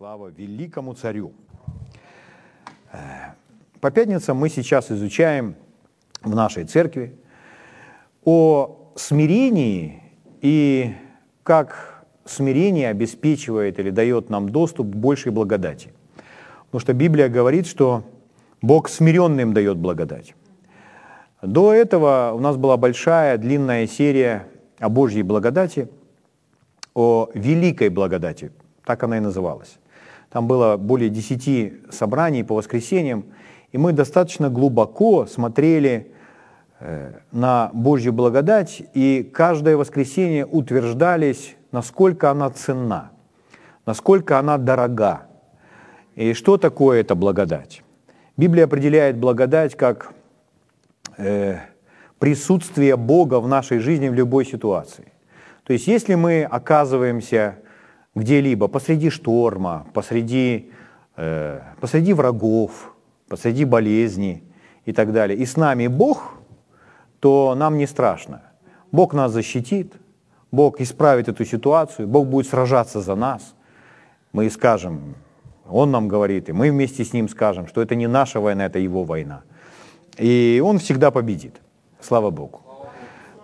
Слава великому царю! Э, по пятницам мы сейчас изучаем в нашей церкви о смирении и как смирение обеспечивает или дает нам доступ к большей благодати. Потому что Библия говорит, что Бог смиренным дает благодать. До этого у нас была большая, длинная серия о Божьей благодати, о великой благодати, так она и называлась. Там было более 10 собраний по воскресеньям, и мы достаточно глубоко смотрели э, на Божью благодать, и каждое воскресенье утверждались, насколько она ценна, насколько она дорога, и что такое эта благодать. Библия определяет благодать как э, присутствие Бога в нашей жизни в любой ситуации. То есть если мы оказываемся где-либо посреди шторма, посреди, э, посреди врагов, посреди болезни и так далее, и с нами Бог, то нам не страшно. Бог нас защитит, Бог исправит эту ситуацию, Бог будет сражаться за нас. Мы скажем, Он нам говорит, и мы вместе с Ним скажем, что это не наша война, это Его война. И Он всегда победит. Слава Богу.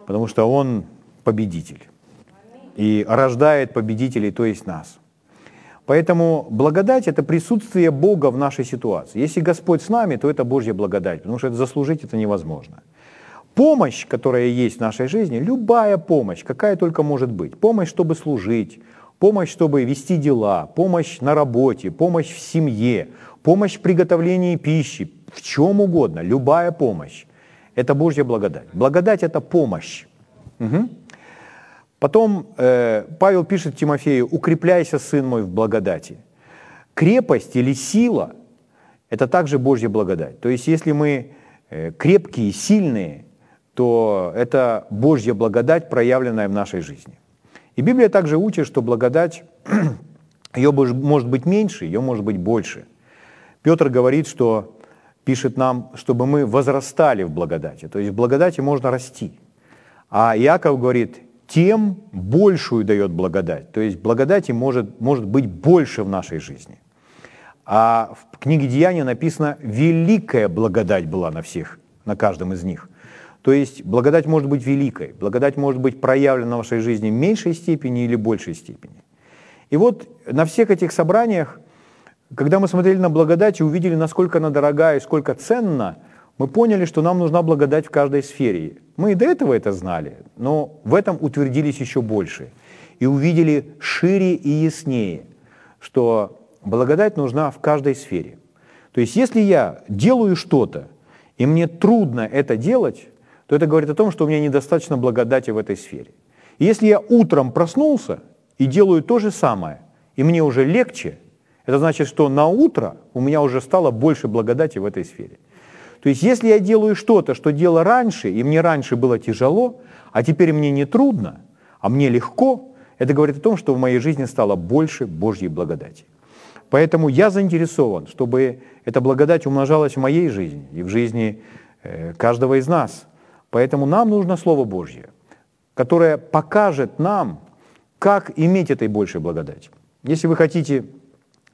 Потому что Он победитель и рождает победителей, то есть нас. Поэтому благодать – это присутствие Бога в нашей ситуации. Если Господь с нами, то это Божья благодать, потому что это заслужить это невозможно. Помощь, которая есть в нашей жизни, любая помощь, какая только может быть. Помощь, чтобы служить, помощь, чтобы вести дела, помощь на работе, помощь в семье, помощь в приготовлении пищи, в чем угодно, любая помощь. Это Божья благодать. Благодать – это помощь. Угу. Потом э, Павел пишет Тимофею, укрепляйся, сын мой, в благодати. Крепость или сила – это также Божья благодать. То есть если мы э, крепкие, сильные, то это Божья благодать, проявленная в нашей жизни. И Библия также учит, что благодать, ее может быть меньше, ее может быть больше. Петр говорит, что пишет нам, чтобы мы возрастали в благодати. То есть в благодати можно расти. А Иаков говорит, тем большую дает благодать. То есть благодати может, может быть больше в нашей жизни. А в книге Деяния написано «великая благодать была на всех, на каждом из них». То есть благодать может быть великой, благодать может быть проявлена в вашей жизни в меньшей степени или большей степени. И вот на всех этих собраниях, когда мы смотрели на благодать и увидели, насколько она дорогая и сколько ценна, мы поняли, что нам нужна благодать в каждой сфере. Мы и до этого это знали, но в этом утвердились еще больше. И увидели шире и яснее, что благодать нужна в каждой сфере. То есть если я делаю что-то, и мне трудно это делать, то это говорит о том, что у меня недостаточно благодати в этой сфере. И если я утром проснулся и делаю то же самое, и мне уже легче, это значит, что на утро у меня уже стало больше благодати в этой сфере. То есть если я делаю что-то, что делал раньше, и мне раньше было тяжело, а теперь мне не трудно, а мне легко, это говорит о том, что в моей жизни стало больше Божьей благодати. Поэтому я заинтересован, чтобы эта благодать умножалась в моей жизни и в жизни э, каждого из нас. Поэтому нам нужно Слово Божье, которое покажет нам, как иметь этой большей благодати. Если вы хотите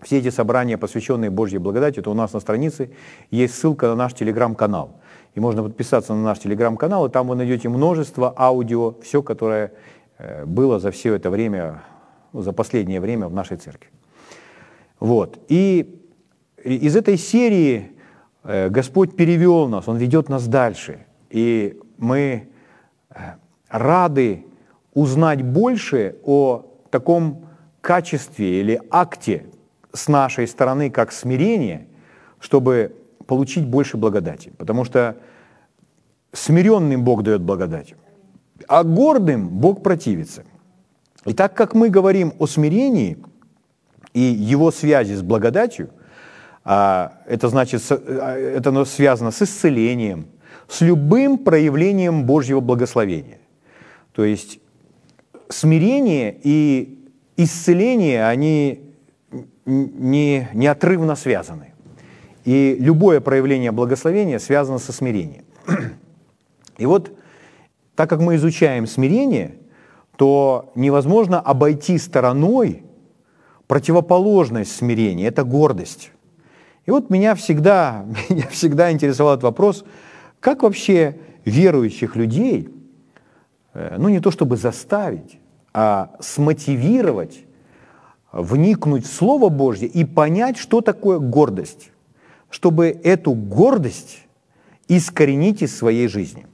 все эти собрания, посвященные Божьей благодати, то у нас на странице есть ссылка на наш телеграм-канал. И можно подписаться на наш телеграм-канал, и там вы найдете множество аудио, все, которое э, было за все это время, за последнее время в нашей церкви. Вот. И из этой серии э, Господь перевел нас, Он ведет нас дальше. И мы э, рады узнать больше о таком качестве или акте с нашей стороны как смирение, чтобы получить больше благодати. Потому что смиренным Бог дает благодать, а гордым Бог противится. И так как мы говорим о смирении и его связи с благодатью, а, это значит, а, это связано с исцелением, с любым проявлением Божьего благословения. То есть смирение и исцеление, они не, неотрывно связаны. И любое проявление благословения связано со смирением. И вот, так как мы изучаем смирение, то невозможно обойти стороной противоположность смирения – это гордость. И вот меня всегда, меня всегда интересовал этот вопрос, как вообще верующих людей, э, ну не то чтобы заставить, а смотивировать, вникнуть в Слово Божье и понять, что такое гордость, чтобы эту гордость искоренить из своей жизни.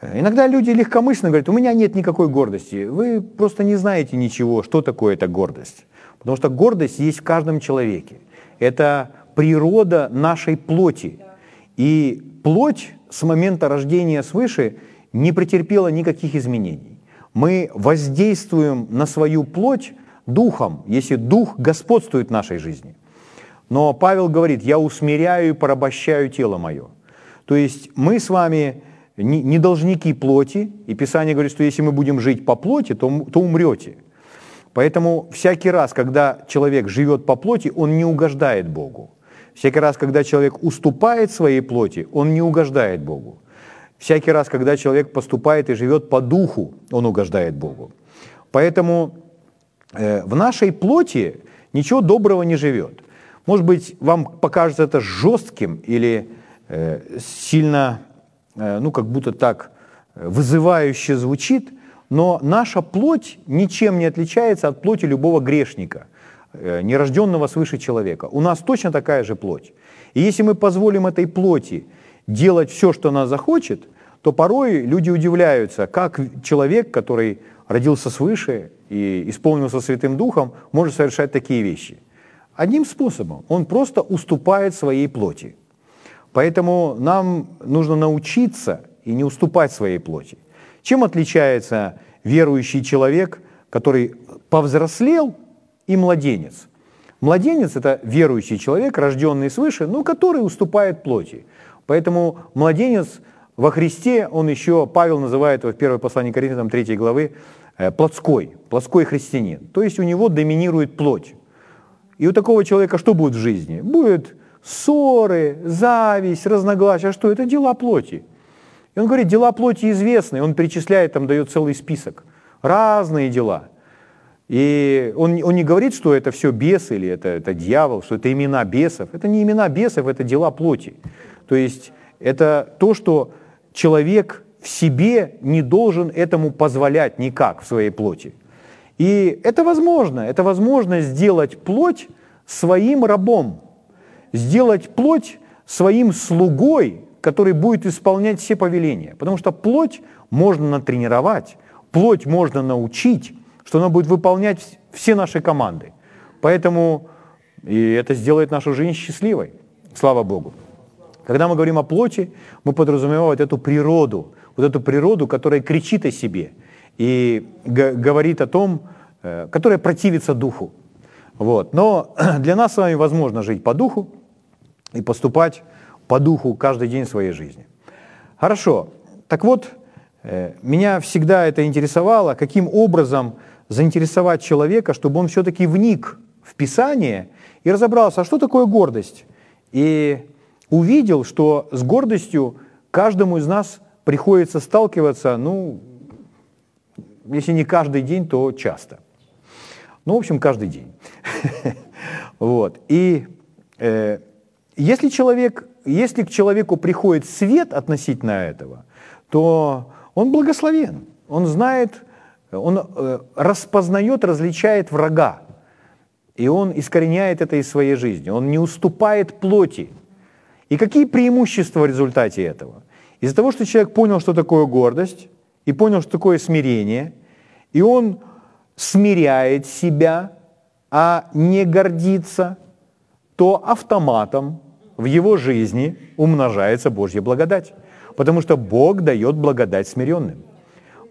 Иногда люди легкомысленно говорят, у меня нет никакой гордости. Вы просто не знаете ничего, что такое эта гордость. Потому что гордость есть в каждом человеке. Это природа нашей плоти. И плоть с момента рождения свыше не претерпела никаких изменений. Мы воздействуем на свою плоть духом, если дух господствует в нашей жизни. Но Павел говорит, я усмиряю и порабощаю тело мое. То есть мы с вами не должники плоти, и Писание говорит, что если мы будем жить по плоти, то, то умрете. Поэтому всякий раз, когда человек живет по плоти, он не угождает Богу. Всякий раз, когда человек уступает своей плоти, он не угождает Богу. Всякий раз, когда человек поступает и живет по духу, он угождает Богу. Поэтому в нашей плоти ничего доброго не живет. Может быть, вам покажется это жестким или э, сильно Э, ну, как будто так э, вызывающе звучит, но наша плоть ничем не отличается от плоти любого грешника, э, нерожденного свыше человека. У нас точно такая же плоть. И если мы позволим этой плоти делать все, что она захочет, то порой люди удивляются, как человек, который родился свыше и исполнился Святым Духом, может совершать такие вещи. Одним способом. Он просто уступает своей плоти. Поэтому нам нужно научиться и не уступать своей плоти. Чем отличается верующий человек, который повзрослел, и младенец? Младенец – это верующий человек, рожденный свыше, но который уступает плоти. Поэтому младенец во Христе, он еще, Павел называет его в первой послании Коринфянам 3 главы, плотской, плотской христианин. То есть у него доминирует плоть. И у такого человека что будет в жизни? Будет ссоры, зависть, разногласия. А что? Это дела плоти. И он говорит, дела плоти известны. Он перечисляет, там дает целый список. Разные дела. И он, он не говорит, что это все бесы или это, это дьявол, что это имена бесов. Это не имена бесов, это дела плоти. То есть это то, что человек себе не должен этому позволять никак в своей плоти. И это возможно. Это возможно сделать плоть своим рабом сделать плоть своим слугой, который будет исполнять все повеления. Потому что плоть можно натренировать, плоть можно научить, что она будет выполнять все наши команды. Поэтому и это сделает нашу жизнь счастливой. Слава Богу. Когда мы говорим о плоти, мы подразумеваем вот эту природу, вот эту природу, которая кричит о себе и говорит о том, э, которая противится духу. Вот. Но для нас с вами возможно жить по духу, и поступать по духу каждый день своей жизни. Хорошо. Так вот, э, меня всегда это интересовало, каким образом заинтересовать человека, чтобы он все-таки вник в Писание и разобрался, а что такое гордость. И увидел, что с гордостью каждому из нас приходится сталкиваться, ну, если не каждый день, то часто. Ну, в общем, каждый день. Вот. И э, если, человек, если к человеку приходит свет относительно этого, то он благословен. Он знает, он э, распознает, различает врага. И он искореняет это из своей жизни. Он не уступает плоти. И какие преимущества в результате этого? Из-за того, что человек понял, что такое гордость, и понял, что такое смирение, и он смиряет себя, а не гордится, то автоматом в его жизни умножается Божья благодать. Потому что Бог дает благодать смиренным.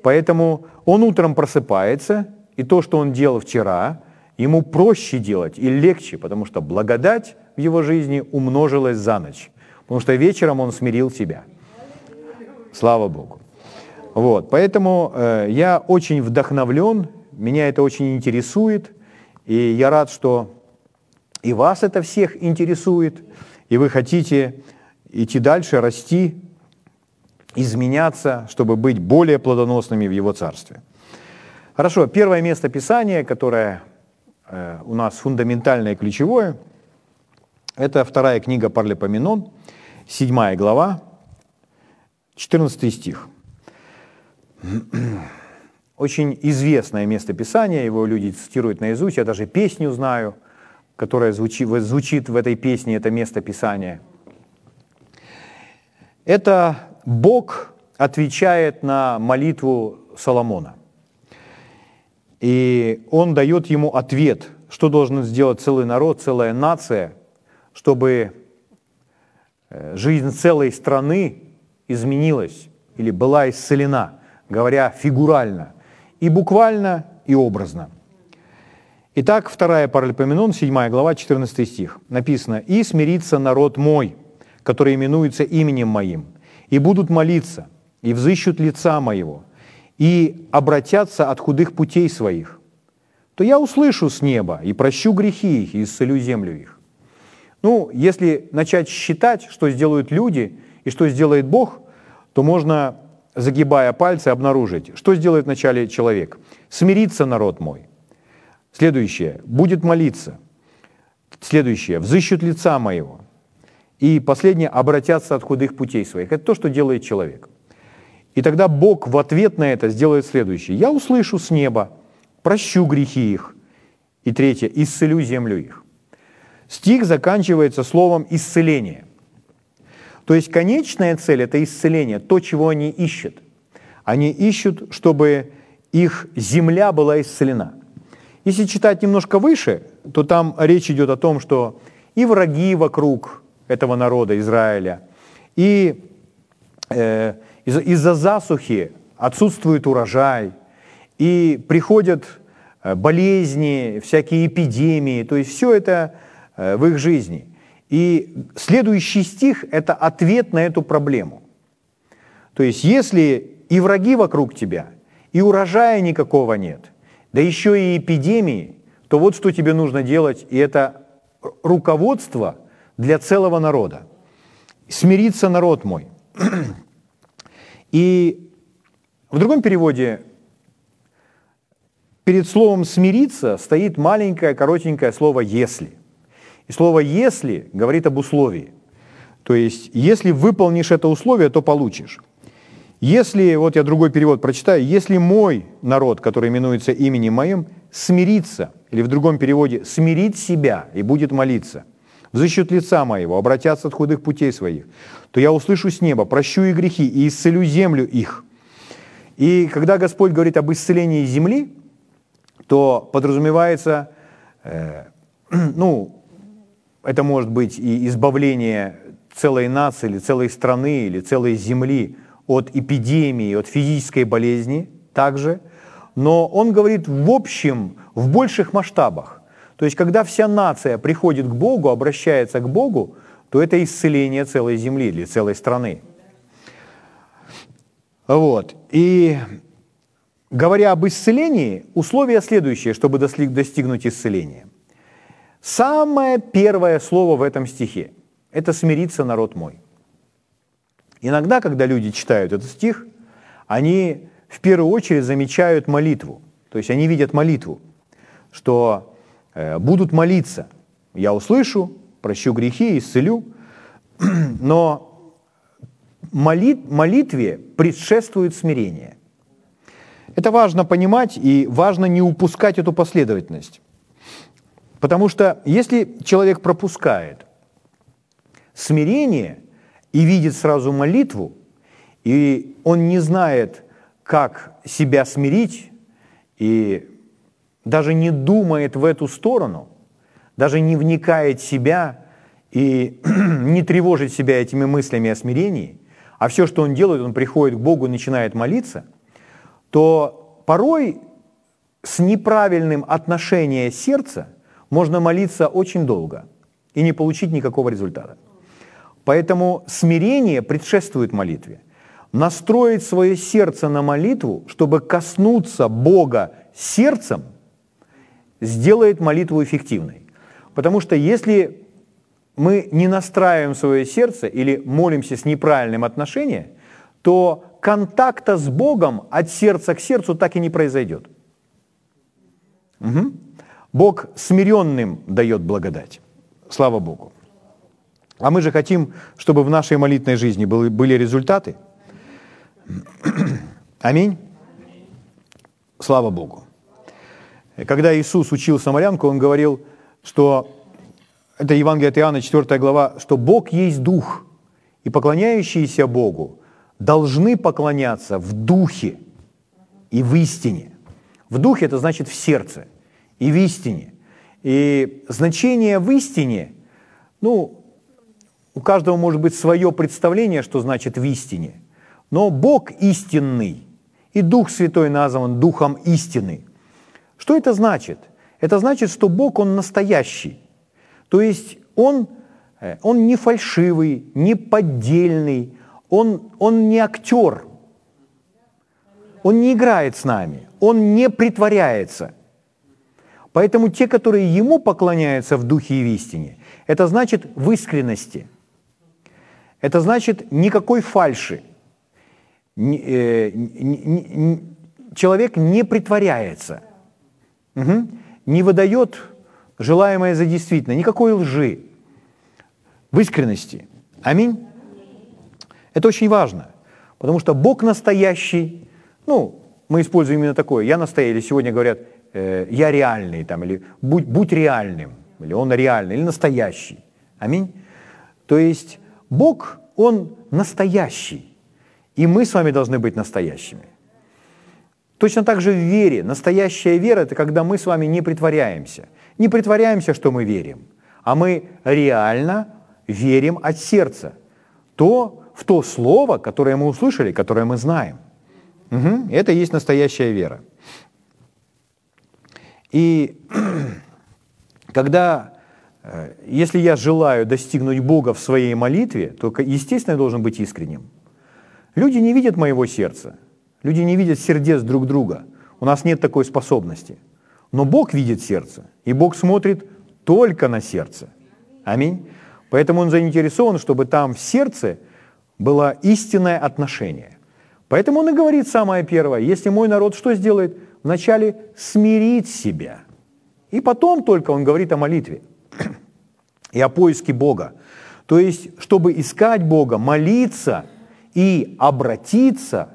Поэтому он утром просыпается, и то, что он делал вчера, ему проще делать и легче, потому что благодать в его жизни умножилась за ночь. Потому что вечером он смирил себя. Слава Богу. Вот, поэтому э, я очень вдохновлен, меня это очень интересует, и я рад, что и вас это всех интересует и вы хотите идти дальше, расти, изменяться, чтобы быть более плодоносными в Его Царстве. Хорошо, первое место Писания, которое э, у нас фундаментальное и ключевое. Это вторая книга Парлепоменон, 7 глава, 14 стих. Очень известное место Писания, его люди цитируют наизусть, я даже песню знаю, которая звучит, звучит в этой песне, это место Писания. Это Бог отвечает на молитву Соломона. И он дает ему ответ, что должен сделать целый народ, целая нация, чтобы э, жизнь целой страны изменилась или была исцелена, говоря фигурально, и буквально, и образно. Итак, вторая Паралипоменон, 7 глава, 14 стих. Написано, «И смирится народ мой, который именуется именем моим, и будут молиться, и взыщут лица моего, и обратятся от худых путей своих, то я услышу с неба и прощу грехи их и исцелю землю их». Ну, если начать считать, что сделают люди и что сделает Бог, то можно, загибая пальцы, обнаружить, что сделает вначале человек. Смирится народ мой. Следующее. Будет молиться. Следующее. Взыщут лица моего. И последнее. Обратятся от худых путей своих. Это то, что делает человек. И тогда Бог в ответ на это сделает следующее. Я услышу с неба, прощу грехи их. И третье. Исцелю землю их. Стих заканчивается словом «исцеление». То есть конечная цель – это исцеление, то, чего они ищут. Они ищут, чтобы их земля была исцелена. Если читать немножко выше, то там речь идет о том, что и враги вокруг этого народа Израиля, и э, из- из-за засухи отсутствует урожай, и приходят э, болезни, всякие эпидемии, то есть все это Э, в их жизни. И следующий стих – это ответ на эту проблему. То есть если и враги вокруг тебя, и урожая никакого нет, да еще и эпидемии, то вот что тебе нужно делать, и это руководство для целого народа. Смириться народ мой. И в другом переводе перед словом «смириться» стоит маленькое, коротенькое слово «если». И слово «если» говорит об условии. То есть, если выполнишь это условие, то получишь. Если, вот я другой перевод прочитаю, если мой народ, который именуется именем моим, смирится, или в другом переводе, смирит себя и будет молиться, взыщут лица моего, обратятся от худых путей своих, то я услышу с неба, прощу и грехи и исцелю землю их. И когда Господь говорит об исцелении земли, то подразумевается, э, ну, это может быть и избавление целой нации или целой страны или целой земли от эпидемии, от физической болезни также. Но он говорит в общем, в больших масштабах. То есть, когда вся нация приходит к Богу, обращается к Богу, то это исцеление целой земли или целой страны. Вот. И говоря об исцелении, условие следующее, чтобы достигнуть исцеления – Самое первое слово в этом стихе – это «смирится народ мой». Иногда, когда люди читают этот стих, они в первую очередь замечают молитву. То есть они видят молитву, что э, будут молиться. Я услышу, прощу грехи, исцелю. Но молит, молитве предшествует смирение. Это важно понимать и важно не упускать эту последовательность. Потому что если человек пропускает смирение и видит сразу молитву, и он не знает, как себя смирить, и даже не думает в эту сторону, даже не вникает в себя и не тревожит себя этими мыслями о смирении, а все, что он делает, он приходит к Богу и начинает молиться, то порой с неправильным отношением сердца – можно молиться очень долго и не получить никакого результата. Поэтому смирение предшествует молитве. Настроить свое сердце на молитву, чтобы коснуться Бога сердцем, сделает молитву эффективной. Потому что если мы не настраиваем свое сердце или молимся с неправильным отношением, то контакта с Богом от сердца к сердцу так и не произойдет. Угу. Бог смиренным дает благодать. Слава Богу. А мы же хотим, чтобы в нашей молитвенной жизни были, результаты. Аминь. Слава Богу. Когда Иисус учил самарянку, Он говорил, что это Евангелие от Иоанна, 4 глава, что Бог есть Дух, и поклоняющиеся Богу должны поклоняться в Духе и в истине. В Духе это значит в сердце и в истине. И значение в истине, ну, у каждого может быть свое представление, что значит в истине. Но Бог истинный, и Дух Святой назван Духом истины. Что это значит? Это значит, что Бог, Он настоящий. То есть Он, э, он не фальшивый, не поддельный, он, он не актер. Он не играет с нами, Он не притворяется. Поэтому те, которые Ему поклоняются в духе и в истине, это значит в искренности. Это значит никакой фальши. Э, человек не притворяется, угу. не выдает желаемое за действительное, никакой лжи, в искренности. Аминь. Это очень важно, потому что Бог настоящий, ну, мы используем именно такое, я настоящий, сегодня говорят, э, я реальный, там, или будь, будь реальным, или он реальный, или настоящий. Аминь. То есть Бог, Он настоящий, и мы с вами должны быть настоящими. Точно так же в вере. Настоящая вера – это когда мы с вами не притворяемся. Не притворяемся, что мы верим, а мы реально верим от сердца. То, в то слово, которое мы услышали, которое мы знаем. Угу. Это и есть настоящая вера. И когда, э, если я желаю достигнуть Бога в своей молитве, то, естественно, я должен быть искренним. Люди не видят моего сердца, люди не видят сердец друг друга. У нас нет такой способности. Но Бог видит сердце, и Бог смотрит только на сердце. Аминь. Поэтому Он заинтересован, чтобы там в сердце было истинное отношение. Поэтому Он и говорит самое первое, если мой народ что сделает? Вначале смирит себя. И потом только Он говорит о молитве и о поиске Бога. То есть, чтобы искать Бога, молиться и обратиться,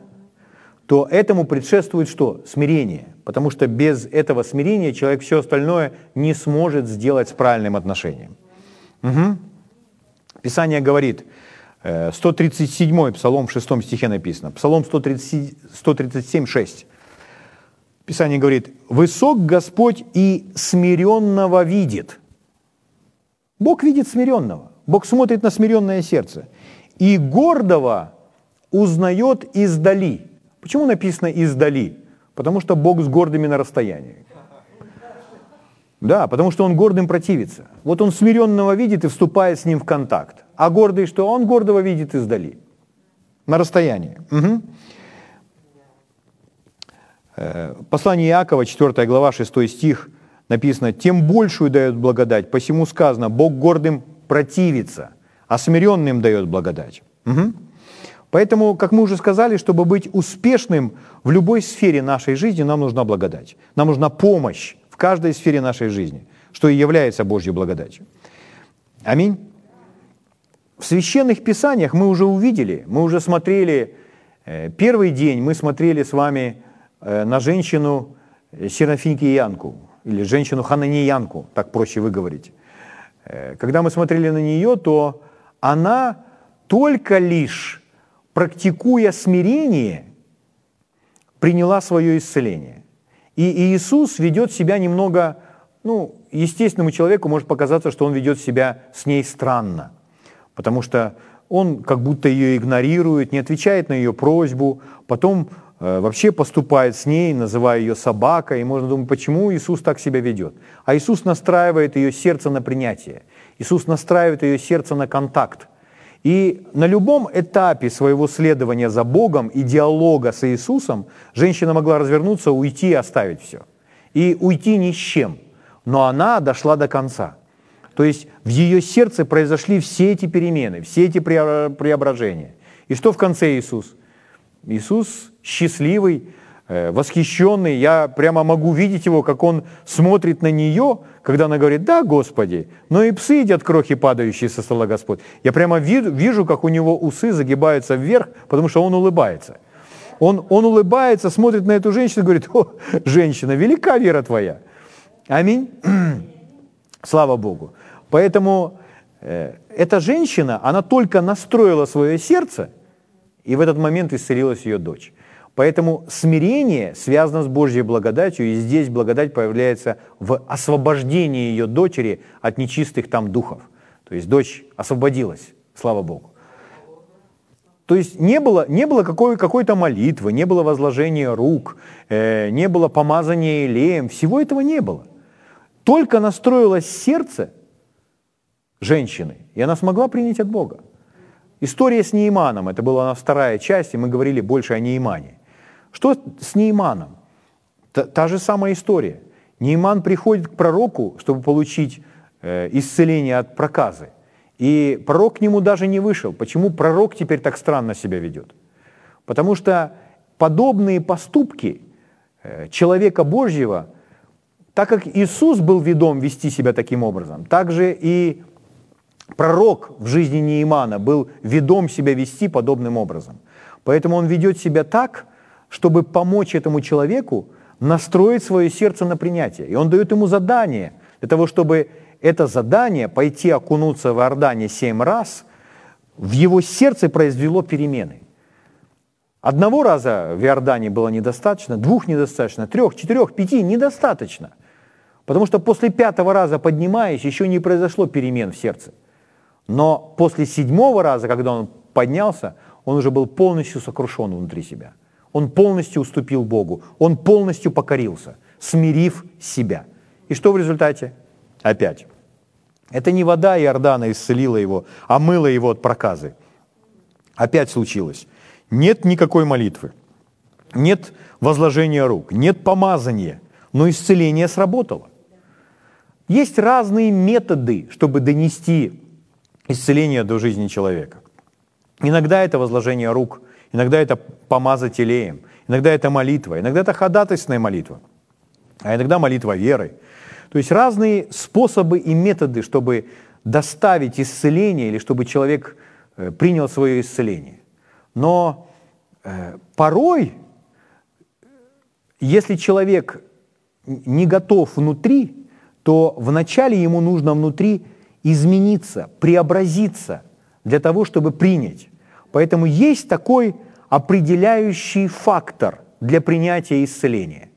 то этому предшествует что? Смирение. Потому что без этого смирения человек все остальное не сможет сделать с правильным отношением. Угу. Писание говорит, 137 э, Псалом в 6 стихе написано, Псалом 130, 137, 6. Писание говорит, «Высок Господь и смиренного видит». Бог видит смиренного. Бог смотрит на смиренное сердце. И гордого узнает издали. Почему написано издали? Потому что Бог с гордыми на расстоянии. Да, потому что он гордым противится. Вот он смиренного видит и вступает с ним в контакт. А гордый что? Он гордого видит издали. На расстоянии. Угу. Послание Иакова, 4 глава, 6 стих, написано, «Тем большую дает благодать, посему сказано, Бог гордым противится, а смиренным дает благодать». Угу. Поэтому, как мы уже сказали, чтобы быть успешным в любой сфере нашей жизни, нам нужна благодать. Нам нужна помощь в каждой сфере нашей жизни, что и является Божьей благодатью. Аминь. В священных писаниях мы уже увидели, мы уже смотрели, э, первый день мы смотрели с вами Э, на женщину э, Серафинкиянку или женщину Хананиянку, так проще выговорить. Э, когда мы смотрели на нее, то она только лишь практикуя смирение, приняла свое исцеление. И Иисус ведет себя немного, ну, естественному человеку может показаться, что он ведет себя с ней странно, потому что он как будто ее игнорирует, не отвечает на ее просьбу, потом Э, вообще поступает с ней, называя ее собакой, и можно думать, почему Иисус так себя ведет. А Иисус настраивает ее сердце на принятие. Иисус настраивает ее сердце на контакт. И на любом этапе своего следования за Богом и диалога с Иисусом женщина могла развернуться, уйти и оставить все. И уйти ни с чем. Но она дошла до конца. То есть в ее сердце произошли все эти перемены, все эти преображения. И что в конце Иисус? Иисус счастливый, э, восхищенный, я прямо могу видеть его, как он смотрит на нее, когда она говорит, да, Господи, но и псы едят крохи, падающие со стола Господь. Я прямо вижу, как у него усы загибаются вверх, потому что он улыбается. Он, он улыбается, смотрит на эту женщину и говорит, о, женщина, велика вера твоя. Аминь. Слава Богу. Поэтому э, эта женщина, она только настроила свое сердце, и в этот момент исцелилась ее дочь. Поэтому смирение связано с Божьей благодатью, и здесь благодать появляется в освобождении ее дочери от нечистых там духов. То есть дочь освободилась, слава Богу. То есть не было, не было какой, какой-то молитвы, не было возложения рук, э, не было помазания елеем, всего этого не было. Только настроилось сердце женщины, и она смогла принять от Бога. История с Нейманом, это была вторая часть, и мы говорили больше о Неймане. Что с Нейманом? Та, та же самая история. Нейман приходит к пророку, чтобы получить э, исцеление от проказы. И пророк к нему даже не вышел. Почему пророк теперь так странно себя ведет? Потому что подобные поступки э, человека Божьего, так как Иисус был ведом вести себя таким образом, так же и пророк в жизни Неимана был ведом себя вести подобным образом. Поэтому он ведет себя так, чтобы помочь этому человеку настроить свое сердце на принятие. И он дает ему задание для того, чтобы это задание пойти окунуться в Иордане семь раз в его сердце произвело перемены. Одного раза в Иордане было недостаточно, двух недостаточно, трех, четырех, пяти недостаточно. Потому что после пятого раза поднимаясь, еще не произошло перемен в сердце. Но после седьмого раза, когда он поднялся, он уже был полностью сокрушен внутри себя. Он полностью уступил Богу, он полностью покорился, смирив себя. И что в результате? Опять. Это не вода Иордана исцелила его, а мыла его от проказы. Опять случилось. Нет никакой молитвы, нет возложения рук, нет помазания, но исцеление сработало. Есть разные методы, чтобы донести исцеление до жизни человека. Иногда это возложение рук, иногда это помазать елеем, иногда это молитва, иногда это ходатайственная молитва, а иногда молитва верой – то есть разные способы и методы, чтобы доставить исцеление или чтобы человек э, принял свое исцеление. Но э, порой, если человек не готов внутри, то вначале ему нужно внутри измениться, преобразиться для того, чтобы принять. Поэтому есть такой определяющий фактор для принятия исцеления.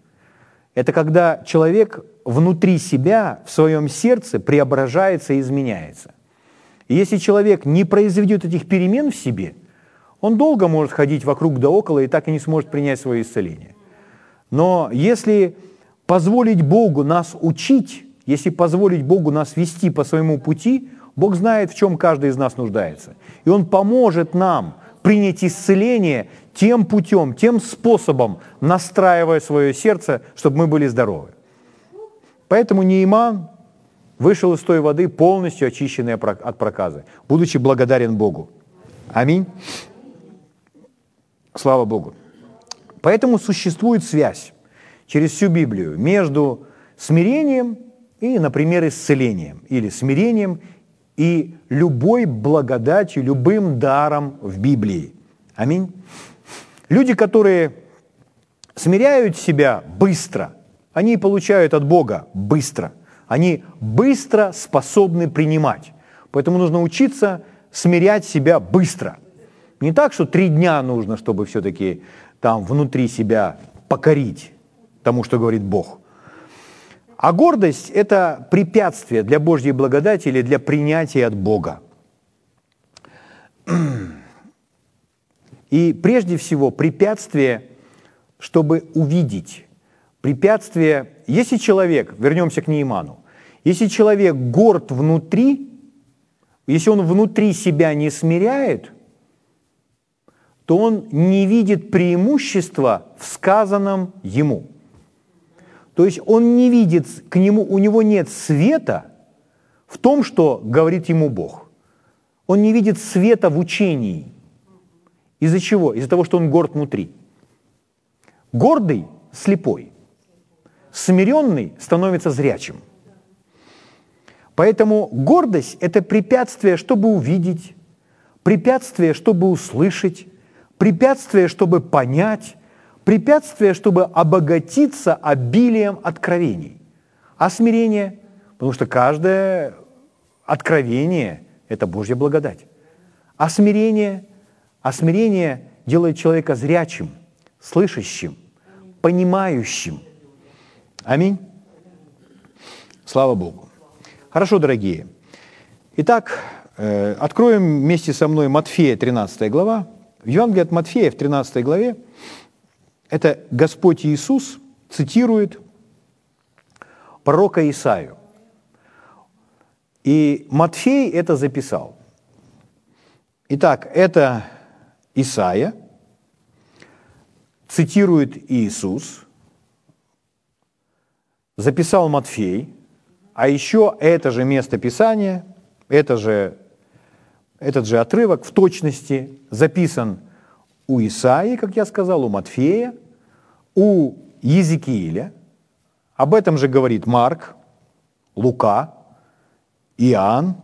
Это когда человек внутри себя, в своем сердце преображается и изменяется. И если человек не произведет этих перемен в себе, он долго может ходить вокруг да около и так и не сможет принять свое исцеление. Но если позволить Богу нас учить, если позволить Богу нас вести по своему пути, Бог знает, в чем каждый из нас нуждается. И Он поможет нам принять исцеление тем путем, тем способом, настраивая свое сердце, чтобы мы были здоровы. Поэтому Нейман вышел из той воды полностью очищенный от проказы, будучи благодарен Богу. Аминь. Слава Богу. Поэтому существует связь через всю Библию между смирением и, например, исцелением, или смирением и любой благодатью, любым даром в Библии. Аминь. Люди, которые смиряют себя быстро – они получают от Бога быстро. Они быстро способны принимать. Поэтому нужно учиться смирять себя быстро. Не так, что три дня нужно, чтобы все-таки там внутри себя покорить тому, что говорит Бог. А гордость – это препятствие для Божьей благодати или для принятия от Бога. И прежде всего препятствие, чтобы увидеть Препятствие, если человек, вернемся к Нейману, если человек горд внутри, если он внутри себя не смиряет, то он не видит преимущества в сказанном ему. То есть он не видит, к нему, у него нет света в том, что говорит ему Бог. Он не видит света в учении. Из-за чего? Из-за того, что он горд внутри. Гордый – слепой. Смиренный становится зрячим. Поэтому гордость – это препятствие, чтобы увидеть, препятствие, чтобы услышать, препятствие, чтобы понять, препятствие, чтобы обогатиться обилием откровений. А смирение, потому что каждое откровение – это Божья благодать. А смирение, а смирение делает человека зрячим, слышащим, понимающим. Аминь. Слава Богу. Хорошо, дорогие. Итак, э, откроем вместе со мной Матфея, 13 глава. В Евангелии от Матфея, в 13 главе, это Господь Иисус цитирует пророка Исаию. И Матфей это записал. Итак, это Исаия, цитирует Иисус, записал Матфей, а еще это же место Писания, это же, этот же отрывок в точности записан у Исаии, как я сказал, у Матфея, у Езекииля. Об этом же говорит Марк, Лука, Иоанн,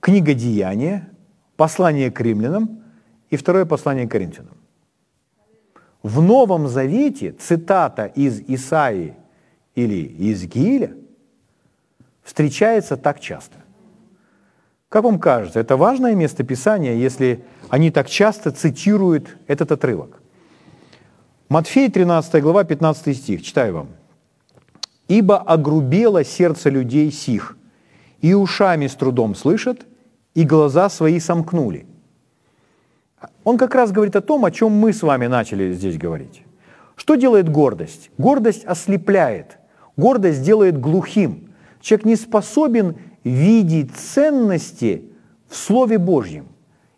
книга Деяния, послание к римлянам и второе послание к коринфянам. В Новом Завете цитата из Исаии или Иезекииля встречается так часто. Как вам кажется, это важное место Писания, если они так часто цитируют этот отрывок? Матфей, 13 глава, 15 стих, читаю вам. «Ибо огрубело сердце людей сих, и ушами с трудом слышат, и глаза свои сомкнули. Он как раз говорит о том, о чем мы с вами начали здесь говорить. Что делает гордость? Гордость ослепляет, гордость делает глухим. Человек не способен видеть ценности в Слове Божьем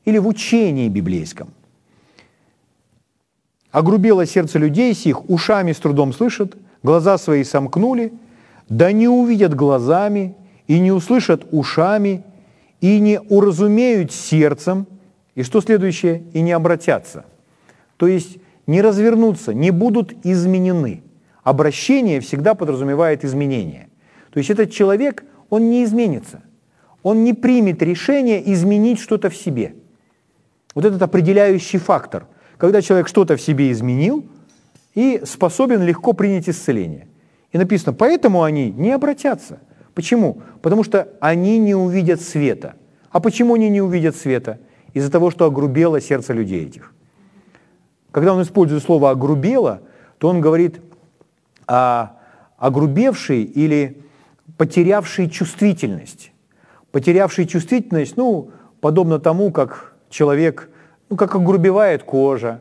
или в учении библейском. Огрубело сердце людей сих, ушами с трудом слышат, глаза свои сомкнули, да не увидят глазами, и не услышат ушами, и не уразумеют сердцем, и что следующее? И не обратятся. То есть не развернутся, не будут изменены. Обращение всегда подразумевает изменение. То есть этот человек, он не изменится. Он не примет решение изменить что-то в себе. Вот этот определяющий фактор, когда человек что-то в себе изменил и способен легко принять исцеление. И написано, поэтому они не обратятся. Почему? Потому что они не увидят света. А почему они не увидят света? из-за того, что огрубело сердце людей этих. Когда он использует слово «огрубело», то он говорит о огрубевший или потерявший чувствительность. Потерявший чувствительность, ну, подобно тому, как человек, ну, как огрубевает кожа,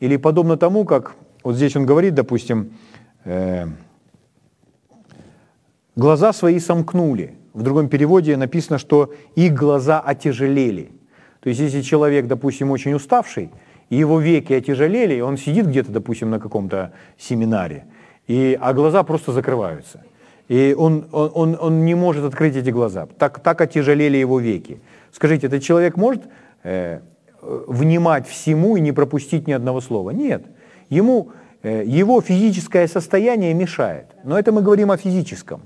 или подобно тому, как, вот здесь он говорит, допустим, э, глаза свои сомкнули. В другом переводе написано, что их глаза отяжелели – то есть если человек, допустим, очень уставший, и его веки отяжелели, и он сидит где-то, допустим, на каком-то семинаре, и, а глаза просто закрываются. И он, он, он, он не может открыть эти глаза. Так, так отяжелели его веки. Скажите, этот человек может внимать всему и не пропустить ни одного слова? Нет. Ему, э, его физическое состояние мешает. Но это мы говорим о физическом.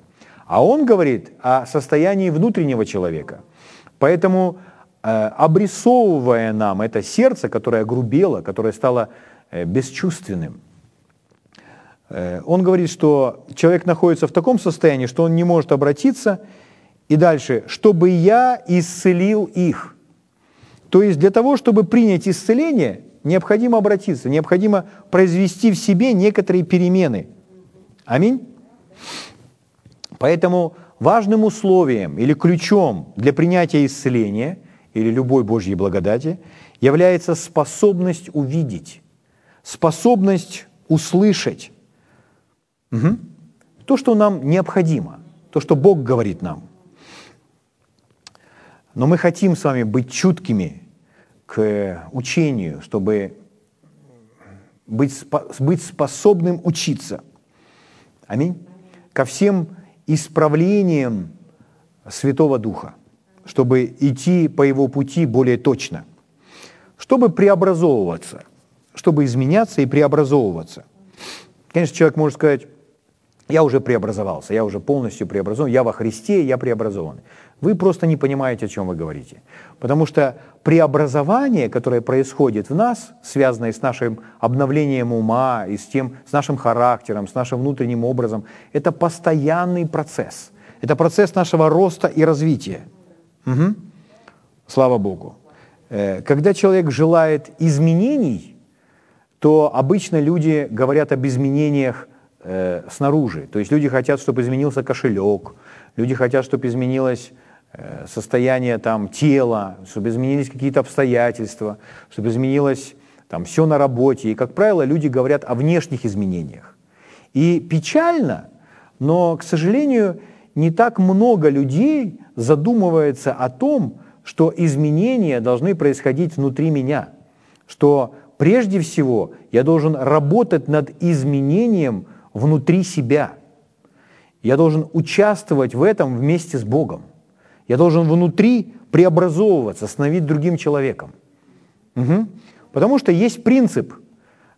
А он говорит о состоянии внутреннего человека. Поэтому Э, обрисовывая нам это сердце, которое грубело, которое стало э, бесчувственным. Э, он говорит, что человек находится в таком состоянии, что он не может обратиться, и дальше, чтобы я исцелил их. То есть для того, чтобы принять исцеление, необходимо обратиться, необходимо произвести в себе некоторые перемены. Аминь. Поэтому важным условием или ключом для принятия исцеления – или любой Божьей благодати является способность увидеть, способность услышать. Угу. То, что нам необходимо, то, что Бог говорит нам. Но мы хотим с вами быть чуткими к учению, чтобы быть, быть способным учиться. Аминь. Ко всем исправлениям Святого Духа чтобы идти по его пути более точно, чтобы преобразовываться, чтобы изменяться и преобразовываться. Конечно, человек может сказать, я уже преобразовался, я уже полностью преобразован, я во Христе, я преобразован. Вы просто не понимаете, о чем вы говорите. Потому что преобразование, которое происходит в нас, связанное с нашим обновлением ума и с, тем, с нашим характером, с нашим внутренним образом, это постоянный процесс. Это процесс нашего роста и развития. Угу. Слава Богу. Э, когда человек желает изменений, то обычно люди говорят об изменениях э, снаружи. То есть люди хотят, чтобы изменился кошелек, люди хотят, чтобы изменилось э, состояние там, тела, чтобы изменились какие-то обстоятельства, чтобы изменилось там, все на работе. И, как правило, люди говорят о внешних изменениях. И печально, но, к сожалению, не так много людей задумывается о том, что изменения должны происходить внутри меня, что прежде всего я должен работать над изменением внутри себя. Я должен участвовать в этом вместе с Богом. Я должен внутри преобразовываться, становиться другим человеком. Угу. Потому что есть принцип.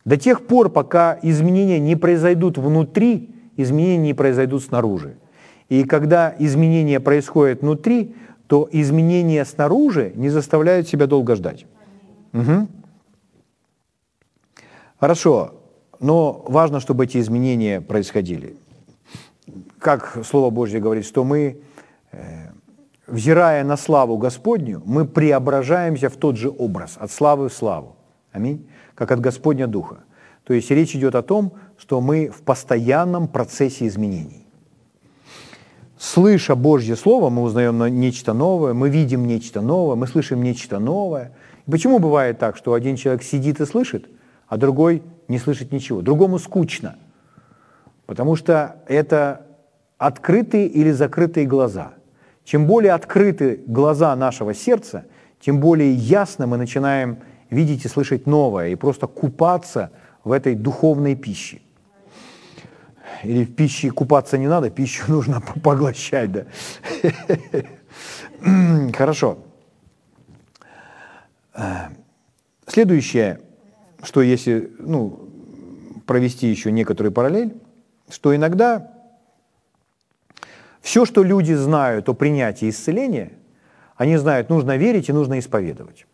До тех пор, пока изменения не произойдут внутри, изменения не произойдут снаружи. И когда изменения происходят внутри, то изменения снаружи не заставляют себя долго ждать. Угу. Хорошо, но важно, чтобы эти изменения происходили. Как Слово Божье говорит, что мы, э, взирая на славу Господню, мы преображаемся в тот же образ, от славы в славу. Аминь. Как от Господня Духа. То есть речь идет о том, что мы в постоянном процессе изменений слыша Божье Слово, мы узнаем нечто новое, мы видим нечто новое, мы слышим нечто новое. почему бывает так, что один человек сидит и слышит, а другой не слышит ничего? Другому скучно, потому что это открытые или закрытые глаза. Чем более открыты глаза нашего сердца, тем более ясно мы начинаем видеть и слышать новое, и просто купаться в этой духовной пище или в пище купаться не надо, пищу нужно поглощать, да. Хорошо. Следующее, что если ну, провести еще некоторую параллель, что иногда все, что люди знают о принятии исцеления, они знают, нужно верить и нужно исповедовать.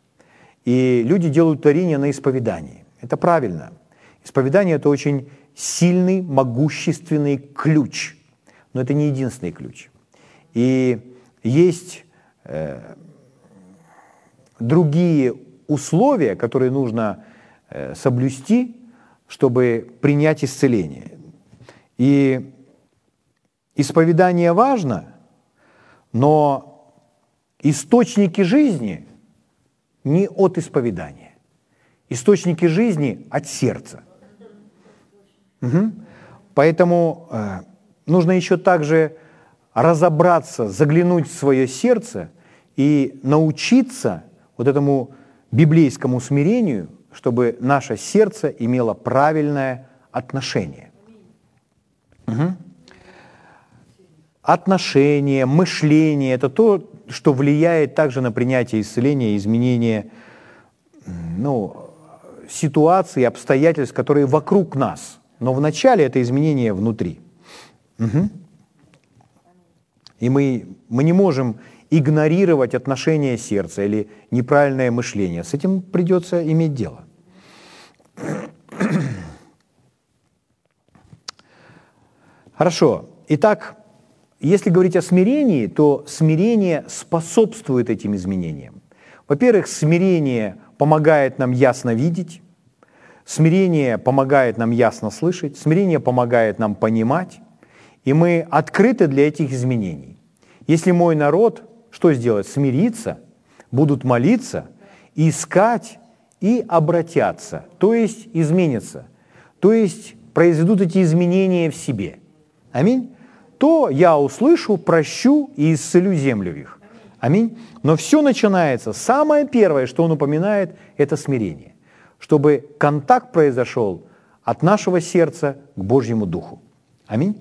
И люди делают тарение на исповедании. Это правильно. Исповедание – это очень сильный, могущественный ключ. Но это не единственный ключ. И есть э, другие условия, которые нужно соблюсти, чтобы принять исцеление. И исповедание важно, но источники жизни не от исповедания. Источники жизни от сердца – Угу. Поэтому э, нужно еще также разобраться, заглянуть в свое сердце и научиться вот этому библейскому смирению, чтобы наше сердце имело правильное отношение. Угу. Отношение, мышление – это то, что влияет также на принятие исцеления, изменение ну, ситуаций, обстоятельств, которые вокруг нас – но вначале это изменение внутри. Угу. И мы, мы не можем игнорировать отношение сердца или неправильное мышление. С этим придется иметь дело. Хорошо. Итак, если говорить о смирении, то смирение способствует этим изменениям. Во-первых, смирение помогает нам ясно видеть, Смирение помогает нам ясно слышать, смирение помогает нам понимать, и мы открыты для этих изменений. Если мой народ что сделает? Смириться, будут молиться, искать и обратятся, то есть изменятся, то есть произведут эти изменения в себе. Аминь. То я услышу, прощу и исцелю землю их. Аминь. Но все начинается, самое первое, что он упоминает, это смирение чтобы контакт произошел от нашего сердца к Божьему Духу. Аминь.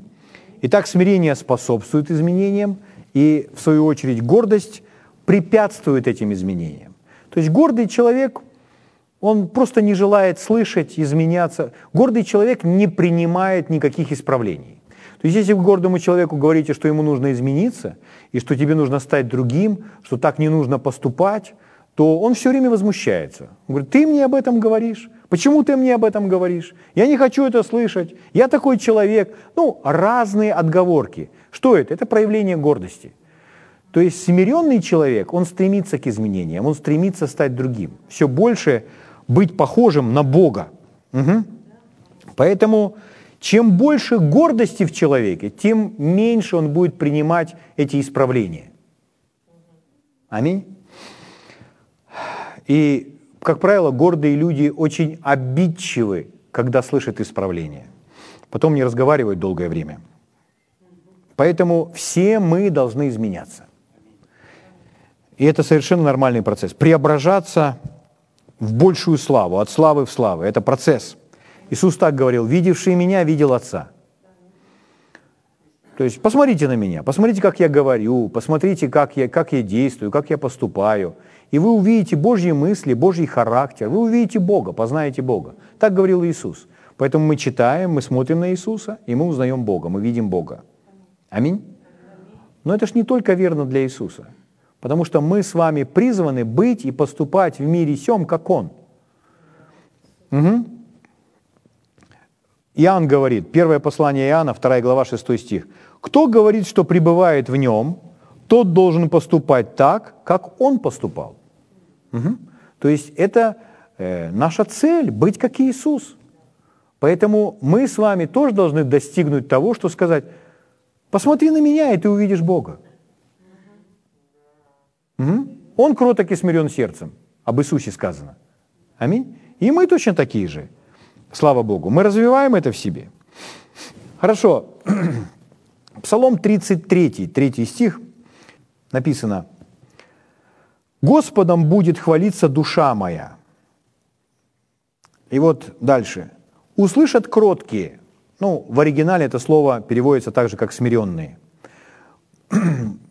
Итак, смирение способствует изменениям, и, в свою очередь, гордость препятствует этим изменениям. То есть гордый человек, Он просто не желает слышать, изменяться. Гордый человек не принимает никаких исправлений. То есть если вы гордому человеку говорите, что ему нужно измениться, и что тебе нужно стать другим, что так не нужно поступать, то он все время возмущается. Он говорит, ты мне об этом говоришь? Почему ты мне об этом говоришь? Я не хочу это слышать. Я такой человек. Ну, разные отговорки. Что это? Это проявление гордости. То есть смиренный человек, он стремится к изменениям, он стремится стать другим. Все больше быть похожим на Бога. Угу. Поэтому чем больше гордости в человеке, тем меньше он будет принимать эти исправления. Аминь. И, как правило, гордые люди очень обидчивы, когда слышат исправление. Потом не разговаривают долгое время. Поэтому все мы должны изменяться. И это совершенно нормальный процесс. Преображаться в большую славу, от славы в славу. Это процесс. Иисус так говорил, видевший меня, видел Отца. То есть посмотрите на меня, посмотрите, как я говорю, посмотрите, как я, как я действую, как я поступаю. И вы увидите Божьи мысли, Божий характер, вы увидите Бога, познаете Бога. Так говорил Иисус. Поэтому мы читаем, мы смотрим на Иисуса, и мы узнаем Бога, мы видим Бога. Аминь. Но это же не только верно для Иисуса. Потому что мы с вами призваны быть и поступать в мире сем, как Он. Угу. Иоанн говорит, первое послание Иоанна, 2 глава, 6 стих. «Кто говорит, что пребывает в нем, тот должен поступать так, как он поступал». Угу. То есть это э, наша цель – быть как Иисус. Поэтому мы с вами тоже должны достигнуть того, что сказать, посмотри на меня, и ты увидишь Бога. Угу. Он кроток и смирен сердцем. Об Иисусе сказано. Аминь. И мы точно такие же. Слава Богу. Мы развиваем это в себе. Хорошо. Псалом 33, 3 стих написано. «Господом будет хвалиться душа моя». И вот дальше. «Услышат кроткие». Ну, в оригинале это слово переводится так же, как «смиренные».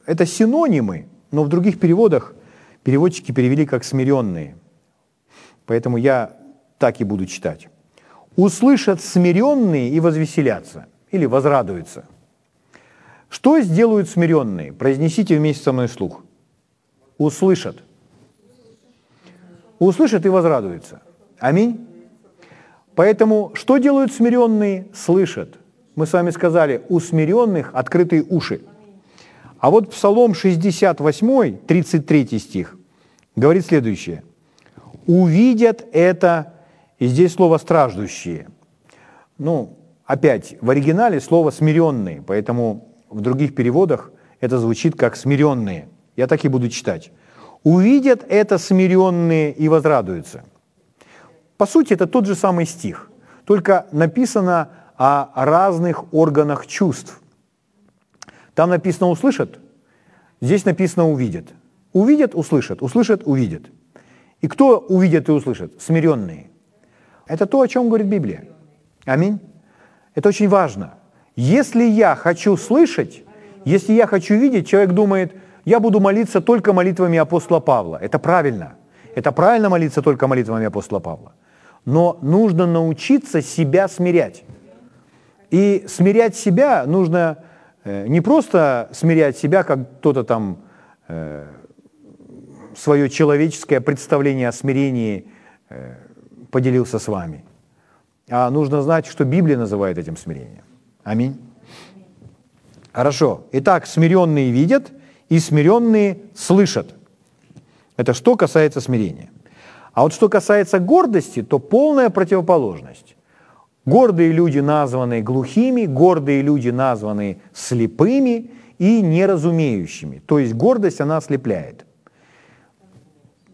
Это синонимы но в других переводах переводчики перевели как «смиренные». Поэтому я так и буду читать. «Услышат смиренные и возвеселятся» или «возрадуются». Что сделают смиренные? Произнесите вместе со мной слух. Услышат. Услышат и возрадуются. Аминь. Поэтому что делают смиренные? Слышат. Мы с вами сказали, у смиренных открытые уши. А вот Псалом 68, 33 стих, говорит следующее. «Увидят это», и здесь слово «страждущие». Ну, опять, в оригинале слово «смиренные», поэтому в других переводах это звучит как «смиренные». Я так и буду читать. «Увидят это смиренные и возрадуются». По сути, это тот же самый стих, только написано о разных органах чувств. Там написано «услышат», здесь написано «увидят». Увидят, услышат, услышат, увидят. И кто увидит и услышит? Смиренные. Это то, о чем говорит Библия. Аминь. Это очень важно. Если я хочу слышать, если я хочу видеть, человек думает, я буду молиться только молитвами апостола Павла. Это правильно. Это правильно молиться только молитвами апостола Павла. Но нужно научиться себя смирять. И смирять себя нужно Э, не просто смирять себя, как кто-то там э, свое человеческое представление о смирении э, поделился с вами, а нужно знать, что Библия называет этим смирением. Аминь. Хорошо. Итак, смиренные видят и смиренные слышат. Это что касается смирения. А вот что касается гордости, то полная противоположность. Гордые люди названы глухими, гордые люди названы слепыми и неразумеющими. То есть гордость, она ослепляет.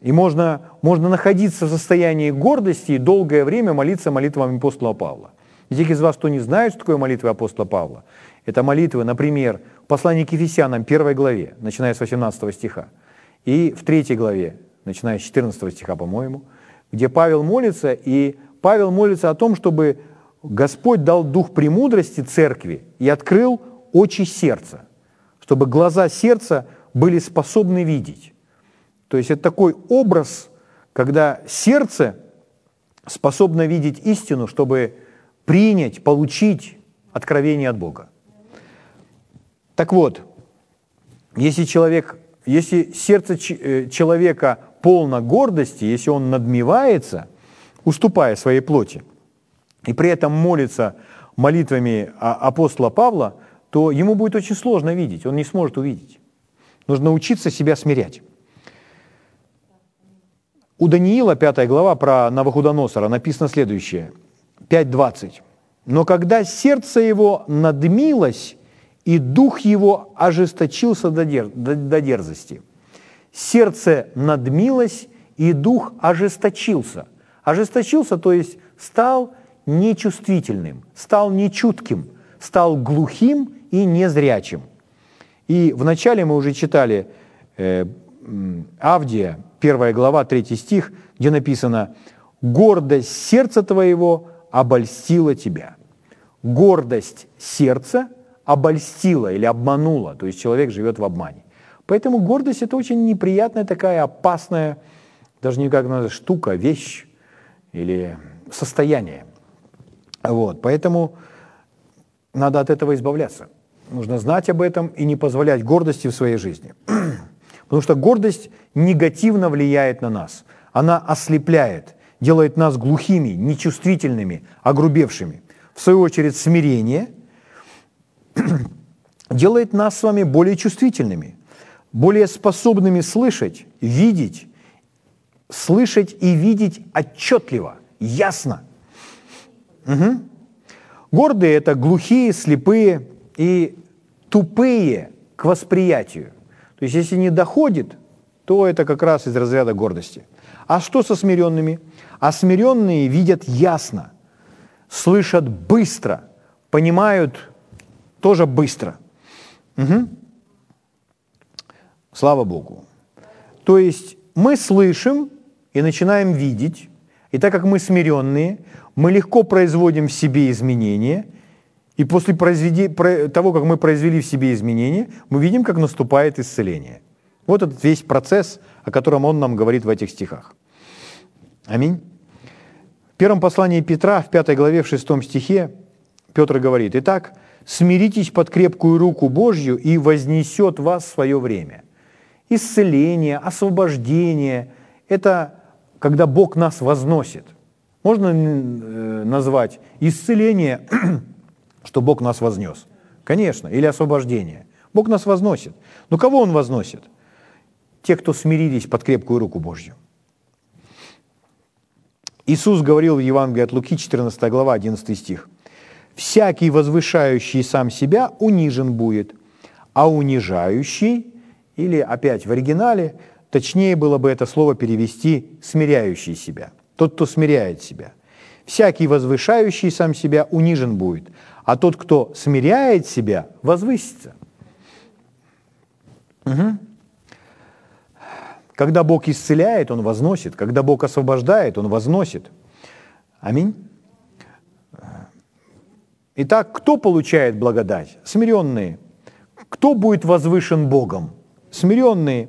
И можно, можно находиться в состоянии гордости и долгое время молиться молитвами апостола Павла. И тех из вас, кто не знает, что такое молитва апостола Павла, это молитвы, например, в послании к Ефесянам, первой главе, начиная с 18 стиха, и в третьей главе, начиная с 14 стиха, по-моему, где Павел молится, и Павел молится о том, чтобы Господь дал дух премудрости церкви и открыл очи сердца, чтобы глаза сердца были способны видеть. То есть это такой образ, когда сердце способно видеть истину, чтобы принять, получить откровение от Бога. Так вот, если человек, если сердце э, человека полно гордости, если он надмевается, уступая своей плоти, и при этом молится молитвами апостола Павла, то ему будет очень сложно видеть, он не сможет увидеть. Нужно учиться себя смирять. У Даниила, 5 глава, про Навуходоносора написано следующее, 5.20. «Но когда сердце его надмилось, и дух его ожесточился до, дер... до дерзости». Сердце надмилось, и дух ожесточился. Ожесточился, то есть стал нечувствительным, стал нечутким, стал глухим и незрячим. И вначале мы уже читали э, Авдия, 1 глава, 3 стих, где написано «Гордость сердца твоего обольстила тебя». Гордость сердца обольстила или обманула, то есть человек живет в обмане. Поэтому гордость – это очень неприятная такая опасная, даже не как надо, штука, вещь или состояние. Вот, поэтому надо от этого избавляться. Нужно знать об этом и не позволять гордости в своей жизни. Потому что гордость негативно влияет на нас. Она ослепляет, делает нас глухими, нечувствительными, огрубевшими. В свою очередь смирение делает нас с вами более чувствительными, более способными слышать, видеть, слышать и видеть отчетливо, ясно. Угу. Гордые – это глухие, слепые и тупые к восприятию. То есть, если не доходит, то это как раз из разряда гордости. А что со смиренными? А смиренные видят ясно, слышат быстро, понимают тоже быстро. Угу. Слава Богу. То есть мы слышим и начинаем видеть, и так как мы смиренные, мы легко производим в себе изменения, и после того, как мы произвели в себе изменения, мы видим, как наступает исцеление. Вот этот весь процесс, о котором он нам говорит в этих стихах. Аминь. В первом послании Петра, в пятой главе, в шестом стихе, Петр говорит, «Итак, смиритесь под крепкую руку Божью, и вознесет вас свое время». Исцеление, освобождение – это когда Бог нас возносит. Можно э, назвать исцеление, что Бог нас вознес? Конечно, или освобождение. Бог нас возносит. Но кого Он возносит? Те, кто смирились под крепкую руку Божью. Иисус говорил в Евангелии от Луки, 14 глава, 11 стих. «Всякий, возвышающий сам себя, унижен будет, а унижающий или опять в оригинале, точнее было бы это слово перевести «смиряющий себя», тот, кто смиряет себя. Всякий возвышающий сам себя унижен будет, а тот, кто смиряет себя, возвысится. Угу. Когда Бог исцеляет, Он возносит. Когда Бог освобождает, Он возносит. Аминь. Итак, кто получает благодать? Смиренные. Кто будет возвышен Богом? Смиренные.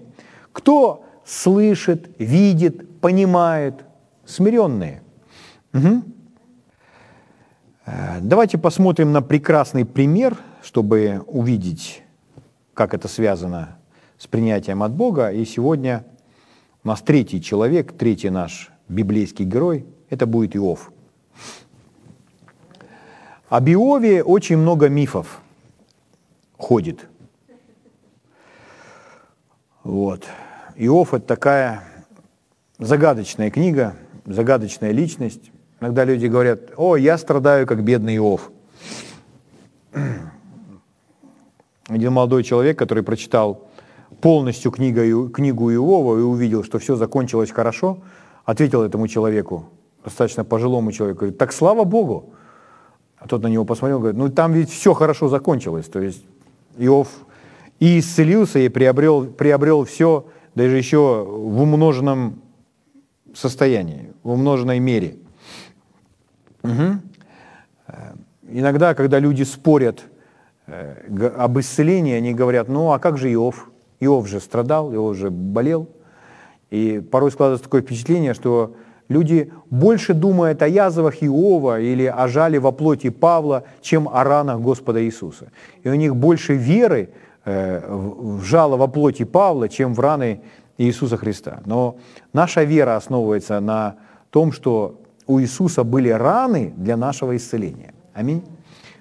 Кто слышит, видит, понимает? Смиренные. Угу. Давайте посмотрим на прекрасный пример, чтобы увидеть, как это связано с принятием от Бога. И сегодня у нас третий человек, третий наш библейский герой, это будет Иов. Об Иове очень много мифов ходит – вот. Иов – это такая загадочная книга, загадочная личность. Иногда люди говорят, о, я страдаю, как бедный Иов. Один молодой человек, который прочитал полностью книгу, книгу Иова и увидел, что все закончилось хорошо, ответил этому человеку, достаточно пожилому человеку, говорит, так слава Богу. А тот на него посмотрел, говорит, ну там ведь все хорошо закончилось. То есть Иов и исцелился, и приобрел, приобрел все, даже еще в умноженном состоянии, в умноженной мере. Угу. Иногда, когда люди спорят э, об исцелении, они говорят, ну а как же Иов? Иов же страдал, Иов же болел. И порой складывается такое впечатление, что люди больше думают о язвах Иова или о жале во плоти Павла, чем о ранах Господа Иисуса. И у них больше веры в жало во плоти Павла, чем в раны Иисуса Христа. Но наша вера основывается на том, что у Иисуса были раны для нашего исцеления. Аминь.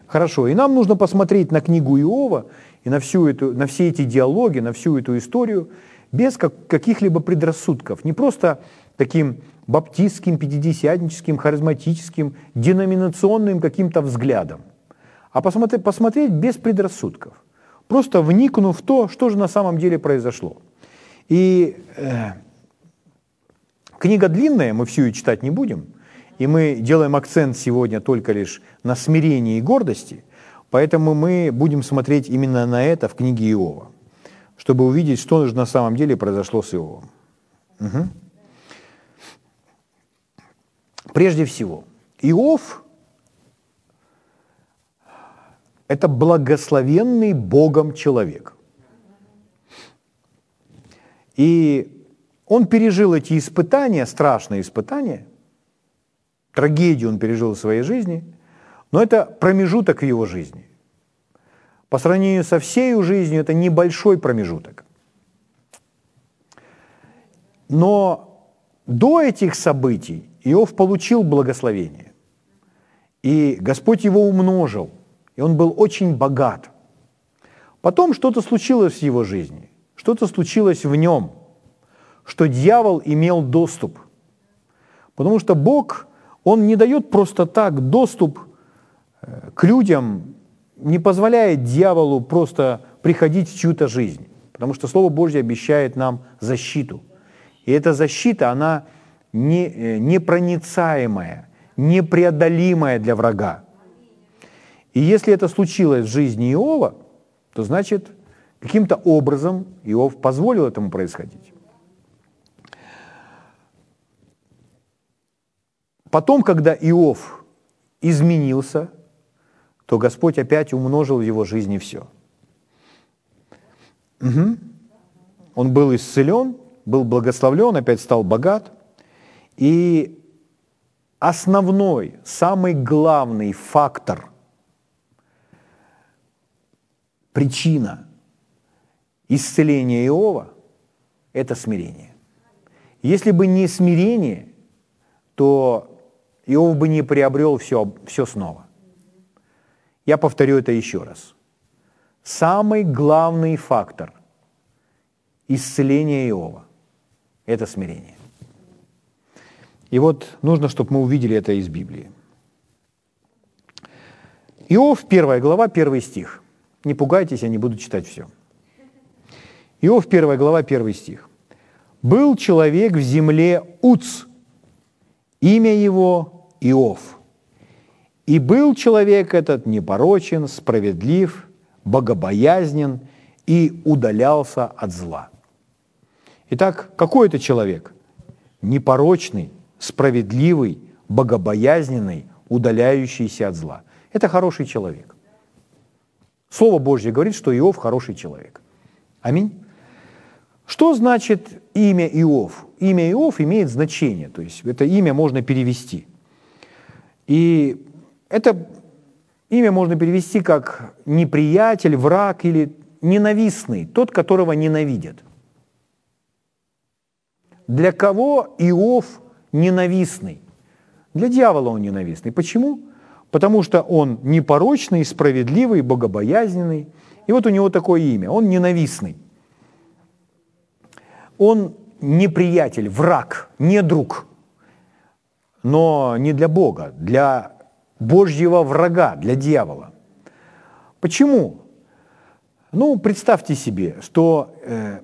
Хорошо, и нам нужно посмотреть на книгу Иова и на, всю эту, на все эти диалоги, на всю эту историю без как, каких-либо предрассудков. Не просто таким баптистским, пятидесятническим, харизматическим, деноминационным каким-то взглядом, а посмотреть, посмотреть без предрассудков, просто вникнув в то, что же на самом деле произошло. И э, книга длинная, мы всю ее читать не будем, и мы делаем акцент сегодня только лишь на смирении и гордости, поэтому мы будем смотреть именно на это в книге Иова, чтобы увидеть, что же на самом деле произошло с Иовом. Угу. Прежде всего, Иов – это благословенный Богом человек. И он пережил эти испытания, страшные испытания, трагедию он пережил в своей жизни, но это промежуток в его жизни. По сравнению со всей жизнью это небольшой промежуток. Но до этих событий Иов получил благословение. И Господь его умножил, и он был очень богат. Потом что-то случилось в его жизни, что-то случилось в нем, что дьявол имел доступ. Потому что Бог, Он не дает просто так доступ э, к людям, не позволяет дьяволу просто приходить в чью-то жизнь. Потому что Слово Божье обещает нам защиту. И эта защита, она не, э, непроницаемая, непреодолимая для врага. И если это случилось в жизни Иова, то значит, каким-то образом Иов позволил этому происходить. Потом, когда Иов изменился, то Господь опять умножил в его жизни все. Угу. Он был исцелен, был благословлен, опять стал богат. И основной, самый главный фактор, причина исцеления Иова – это смирение. Если бы не смирение, то Иов бы не приобрел все, все снова. Я повторю это еще раз. Самый главный фактор исцеления Иова – это смирение. И вот нужно, чтобы мы увидели это из Библии. Иов, первая глава, первый стих. Не пугайтесь, я не буду читать все. Иов, первая глава, первый стих. «Был человек в земле Уц, имя его Иов. И был человек этот непорочен, справедлив, богобоязнен и удалялся от зла. Итак, какой это человек? Непорочный, справедливый, богобоязненный, удаляющийся от зла. Это хороший человек. Слово Божье говорит, что Иов хороший человек. Аминь. Что значит имя Иов? Имя Иов имеет значение, то есть это имя можно перевести – и это имя можно перевести как неприятель, враг или ненавистный, тот, которого ненавидят. Для кого Иов ненавистный? Для дьявола он ненавистный. Почему? Потому что он непорочный, справедливый, богобоязненный. И вот у него такое имя. Он ненавистный. Он неприятель, враг, не друг но не для Бога, для Божьего врага, для дьявола. Почему? Ну, представьте себе, что э,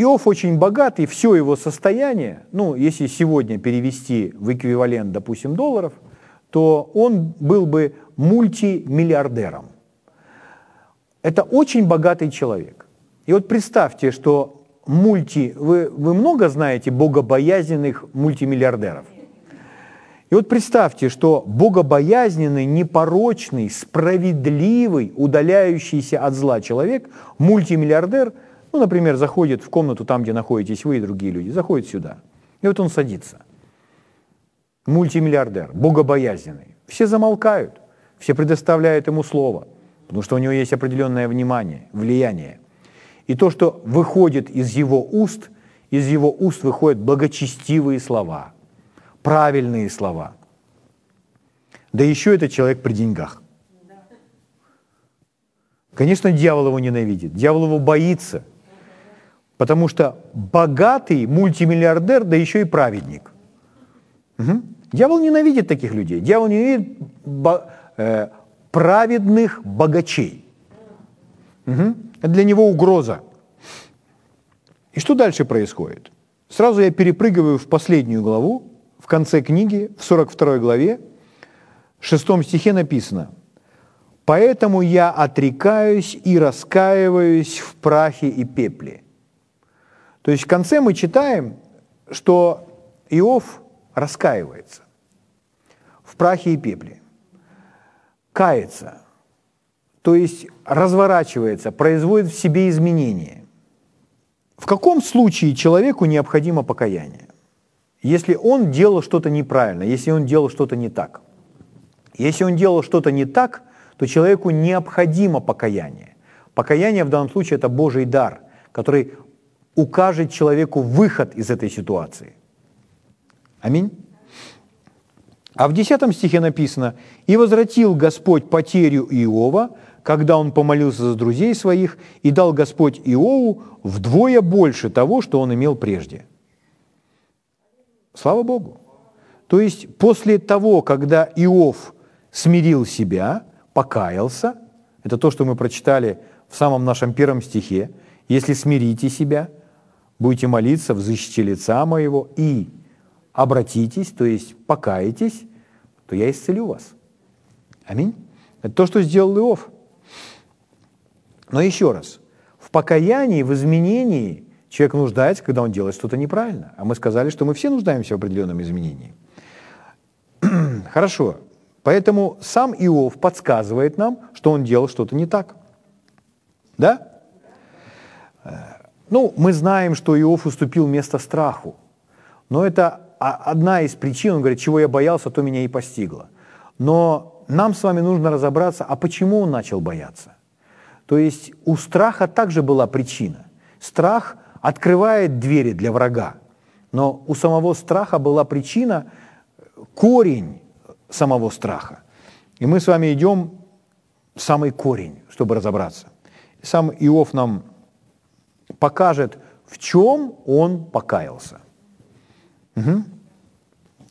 Иов очень богат, и все его состояние, ну, если сегодня перевести в эквивалент, допустим, долларов, то он был бы мультимиллиардером. Это очень богатый человек. И вот представьте, что мульти... Вы, вы много знаете богобоязненных мультимиллиардеров? И вот представьте, что богобоязненный, непорочный, справедливый, удаляющийся от зла человек, мультимиллиардер, Ну, например, заходит в комнату там, где находитесь вы и другие люди, заходит сюда. И вот он садится. Мультимиллиардер, богобоязненный. Все замолкают, все предоставляют ему слово, потому что у него есть определенное внимание, влияние. И то, что выходит из его уст, из его уст выходят благочестивые слова, правильные слова. Да еще это человек при деньгах. Конечно, дьявол его ненавидит, дьявол его боится, потому что богатый мультимиллиардер, да еще и праведник. Угу. Дьявол ненавидит таких людей. Дьявол ненавидит бо- э, праведных богачей. Угу. Это для него угроза. И что дальше происходит? Сразу я перепрыгиваю в последнюю главу, в конце книги, в 42 главе, в шестом стихе написано – Поэтому я отрекаюсь и раскаиваюсь в прахе и пепле. То есть в конце мы читаем, что Иов раскаивается в прахе и пепле, кается, то есть разворачивается, производит в себе изменения. В каком случае человеку необходимо покаяние? Если он делал что-то неправильно, если он делал что-то не так. Если он делал что-то не так – то человеку необходимо покаяние. Покаяние в данном случае это Божий дар, который укажет человеку выход из этой ситуации. Аминь. А в 10 стихе написано, «И возвратил Господь потерю Иова, когда он помолился за друзей своих, и дал Господь Иову вдвое больше того, что он имел прежде». Слава Богу! То есть после того, когда Иов смирил себя, покаялся, это то, что мы прочитали в самом нашем первом стихе, если смирите себя, будете молиться в защите лица моего и обратитесь, то есть покаетесь, то я исцелю вас. Аминь. Это то, что сделал Иов. Но еще раз, в покаянии, в изменении человек нуждается, когда он делает что-то неправильно. А мы сказали, что мы все нуждаемся в определенном изменении. Хорошо, Поэтому сам Иов подсказывает нам, что он делал что-то не так. Да? Ну, мы знаем, что Иов уступил место страху. Но это одна из причин, он говорит, чего я боялся, то меня и постигло. Но нам с вами нужно разобраться, а почему он начал бояться. То есть у страха также была причина. Страх открывает двери для врага, но у самого страха была причина, корень самого страха. И мы с вами идем в самый корень, чтобы разобраться. Сам Иов нам покажет, в чем он покаялся. Угу.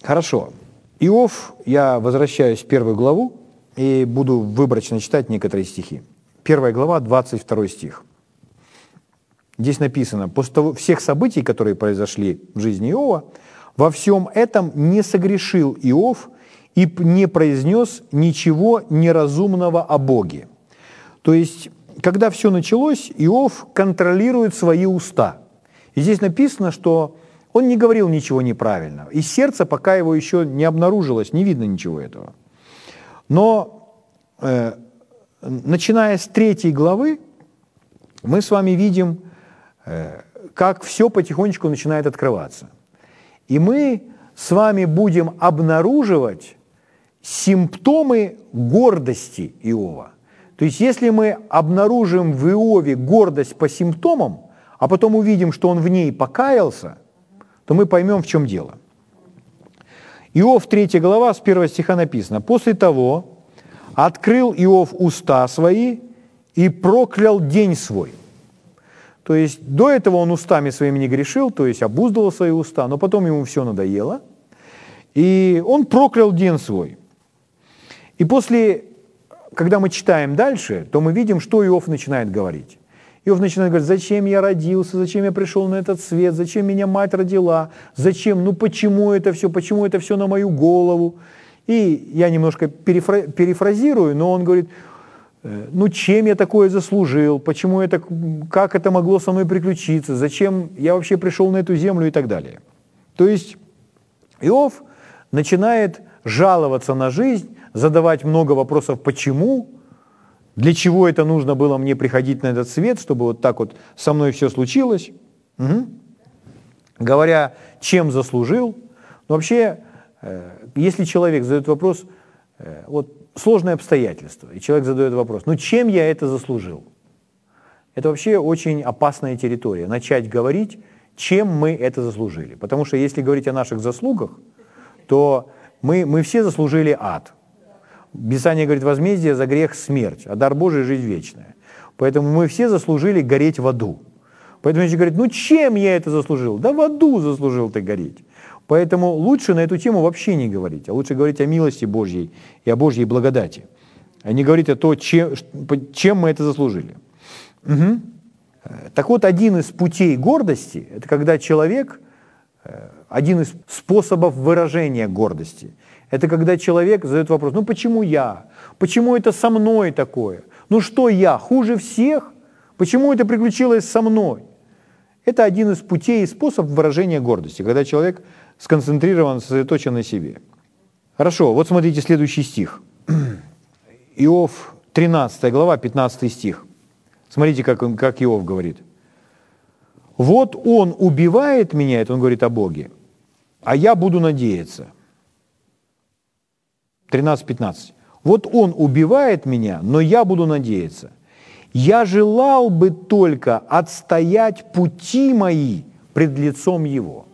Хорошо. Иов, я возвращаюсь в первую главу и буду выборочно читать некоторые стихи. Первая глава, 22 стих. Здесь написано, после того, всех событий, которые произошли в жизни Иова, во всем этом не согрешил Иов и не произнес ничего неразумного о Боге. То есть, когда все началось, Иов контролирует свои уста. И здесь написано, что он не говорил ничего неправильного. И сердце, пока его еще не обнаружилось, не видно ничего этого. Но э, начиная с третьей главы, мы с вами видим, э, как все потихонечку начинает открываться. И мы с вами будем обнаруживать симптомы гордости Иова. То есть если мы обнаружим в Иове гордость по симптомам, а потом увидим, что он в ней покаялся, то мы поймем, в чем дело. Иов 3 глава с 1 стиха написано, «После того открыл Иов уста свои и проклял день свой». То есть до этого он устами своими не грешил, то есть обуздывал свои уста, но потом ему все надоело, и он проклял день свой. И после, когда мы читаем дальше, то мы видим, что Иов начинает говорить. Иов начинает говорить, зачем я родился, зачем я пришел на этот свет, зачем меня мать родила, зачем, ну почему это все, почему это все на мою голову. И я немножко перефра- перефразирую, но он говорит, «Э, ну чем я такое заслужил, почему это, как это могло со мной приключиться, зачем я вообще пришел на эту землю? и так далее. То есть Иов начинает жаловаться на жизнь, задавать много вопросов «почему?», Для чего это нужно было мне приходить на этот свет, чтобы вот так вот со мной все случилось? Угу. Говоря, чем заслужил. Но вообще, э, если человек задает вопрос, э, вот сложное обстоятельство, и человек задает вопрос, ну чем я это заслужил? Это вообще очень опасная территория, начать говорить, чем мы это заслужили. Потому что если говорить о наших заслугах, то мы, мы все заслужили ад. Писание говорит, возмездие за грех – смерть, а дар Божий – жизнь вечная. Поэтому мы все заслужили гореть в аду. Поэтому если говорит, ну чем я это заслужил? Да в аду заслужил ты гореть. Поэтому лучше на эту тему вообще не говорить, а лучше говорить о милости Божьей и о Божьей благодати, а не говорить о том, чем, чем мы это заслужили. Угу. Так вот, один из путей гордости – это когда человек, э, один из способов выражения гордости – это когда человек задает вопрос, ну почему я? Почему это со мной такое? Ну что я, хуже всех? Почему это приключилось со мной? Это один из путей и способов выражения гордости, когда человек сконцентрирован, сосредоточен на себе. Хорошо, вот смотрите следующий стих. Иов, 13 глава, 15 стих. Смотрите, как, он, как Иов говорит. «Вот он убивает меня», это он говорит о Боге, «а я буду надеяться». 13-15. «Вот он убивает меня, но я буду надеяться. Я желал бы только отстоять пути мои пред лицом его».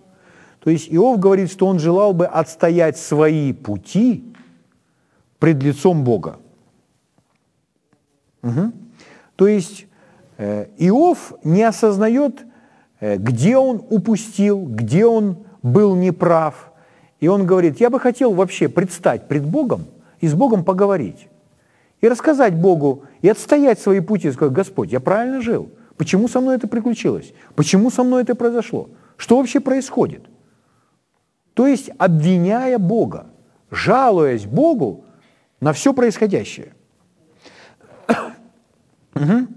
То есть Иов говорит, что он желал бы отстоять свои пути пред лицом Бога. Угу. То есть э, Иов не осознает, э, где он упустил, где он был неправ. И он говорит, я бы хотел вообще предстать пред Богом и с Богом поговорить. И рассказать Богу, и отстоять свои пути, и сказать, Господь, я правильно жил. Почему со мной это приключилось? Почему со мной это произошло? Что вообще происходит? То есть обвиняя Бога, жалуясь Богу на все происходящее. Угу.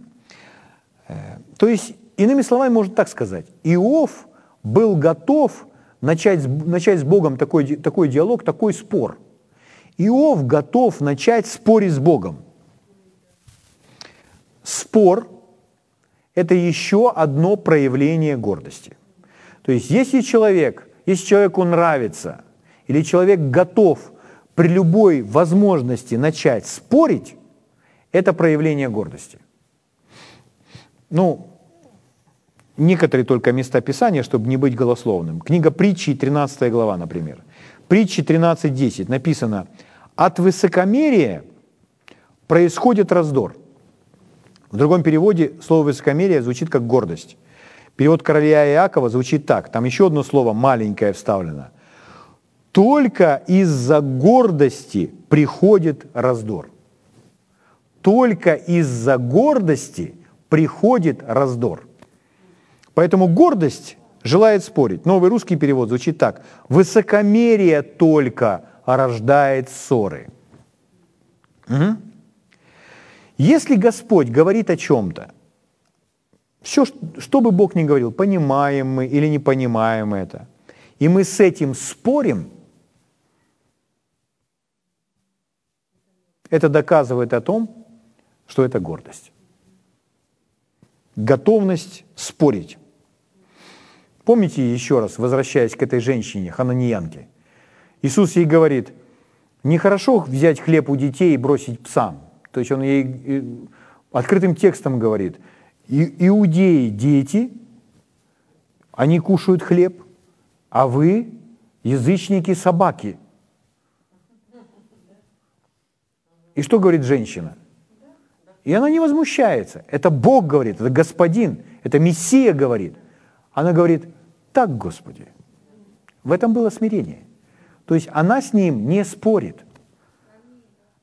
То есть, иными словами, можно так сказать, Иов был готов начать, начать с Богом такой, такой диалог, такой спор. Иов готов начать спорить с Богом. Спор – это еще одно проявление гордости. То есть, если человек, если человеку нравится, или человек готов при любой возможности начать спорить, это проявление гордости. Ну, некоторые только места Писания, чтобы не быть голословным. Книга притчи, 13 глава, например. Притчи 13.10 написано, от высокомерия происходит раздор. В другом переводе слово «высокомерие» звучит как «гордость». Перевод короля Иакова звучит так, там еще одно слово маленькое вставлено. Только из-за гордости приходит раздор. Только из-за гордости приходит раздор. Поэтому гордость желает спорить. Новый русский перевод звучит так. Высокомерие только рождает ссоры. Угу. Если Господь говорит о чем-то, все, что бы Бог ни говорил, понимаем мы или не понимаем это, и мы с этим спорим, это доказывает о том, что это гордость готовность спорить. Помните еще раз, возвращаясь к этой женщине, хананиянке, Иисус ей говорит, нехорошо взять хлеб у детей и бросить псам. То есть он ей э, открытым текстом говорит, иудеи дети, они кушают хлеб, а вы язычники собаки. И что говорит женщина? И она не возмущается. Это Бог говорит, это Господин, это Мессия говорит. Она говорит, так, Господи. В этом было смирение. То есть она с ним не спорит.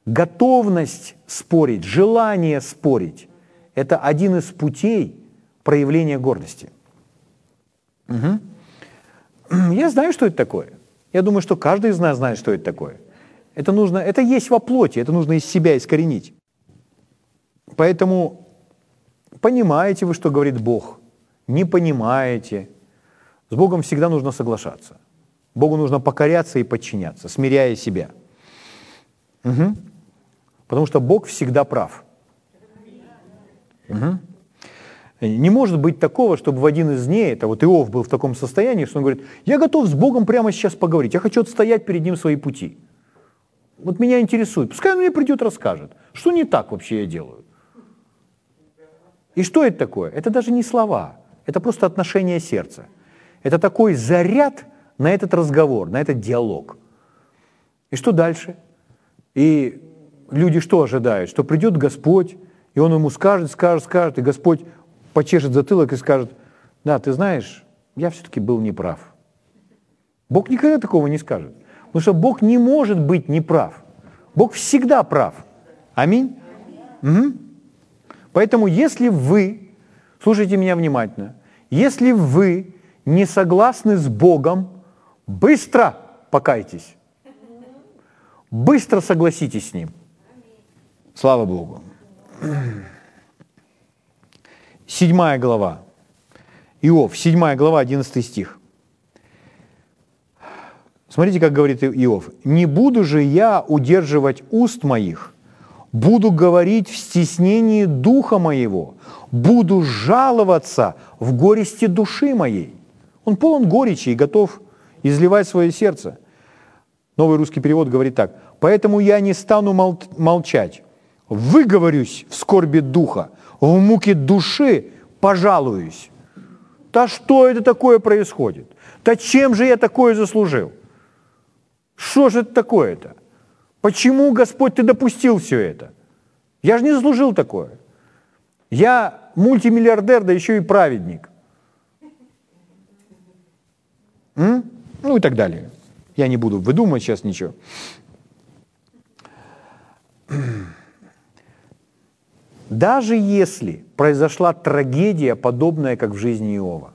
Готовность спорить, желание спорить – это один из путей проявления гордости. Угу. Я знаю, что это такое. Я думаю, что каждый из нас знает, что это такое. Это нужно, это есть во плоти, это нужно из себя искоренить. Поэтому понимаете вы, что говорит Бог, не понимаете. С Богом всегда нужно соглашаться. Богу нужно покоряться и подчиняться, смиряя себя. Угу. Потому что Бог всегда прав. Угу. Не может быть такого, чтобы в один из дней, это вот Иов был в таком состоянии, что он говорит, я готов с Богом прямо сейчас поговорить, я хочу отстоять перед Ним свои пути. Вот меня интересует, пускай он мне придет, расскажет, что не так вообще я делаю. И что это такое? Это даже не слова, это просто отношение сердца. Это такой заряд на этот разговор, на этот диалог. И что дальше? И люди что ожидают? Что придет Господь, и Он ему скажет, скажет, скажет, и Господь почешет затылок и скажет, да, ты знаешь, я все-таки был неправ. Бог никогда такого не скажет. Потому что Бог не может быть неправ. Бог всегда прав. Аминь? Угу. Поэтому если вы, слушайте меня внимательно, если вы не согласны с Богом, быстро покайтесь. Быстро согласитесь с Ним. Слава Богу. Седьмая глава. Иов, седьмая глава, 11 стих. Смотрите, как говорит Иов. «Не буду же я удерживать уст моих, буду говорить в стеснении духа моего, буду жаловаться в горести души моей». Он полон горечи и готов изливать свое сердце. Новый русский перевод говорит так. «Поэтому я не стану мол- молчать, выговорюсь в скорби духа, в муке души пожалуюсь». Да что это такое происходит? Да чем же я такое заслужил? Что же это такое-то? Почему, Господь, ты допустил все это? Я же не заслужил такое. Я мультимиллиардер, да еще и праведник. М? Ну и так далее. Я не буду выдумывать сейчас ничего. Даже если произошла трагедия, подобная, как в жизни Иова,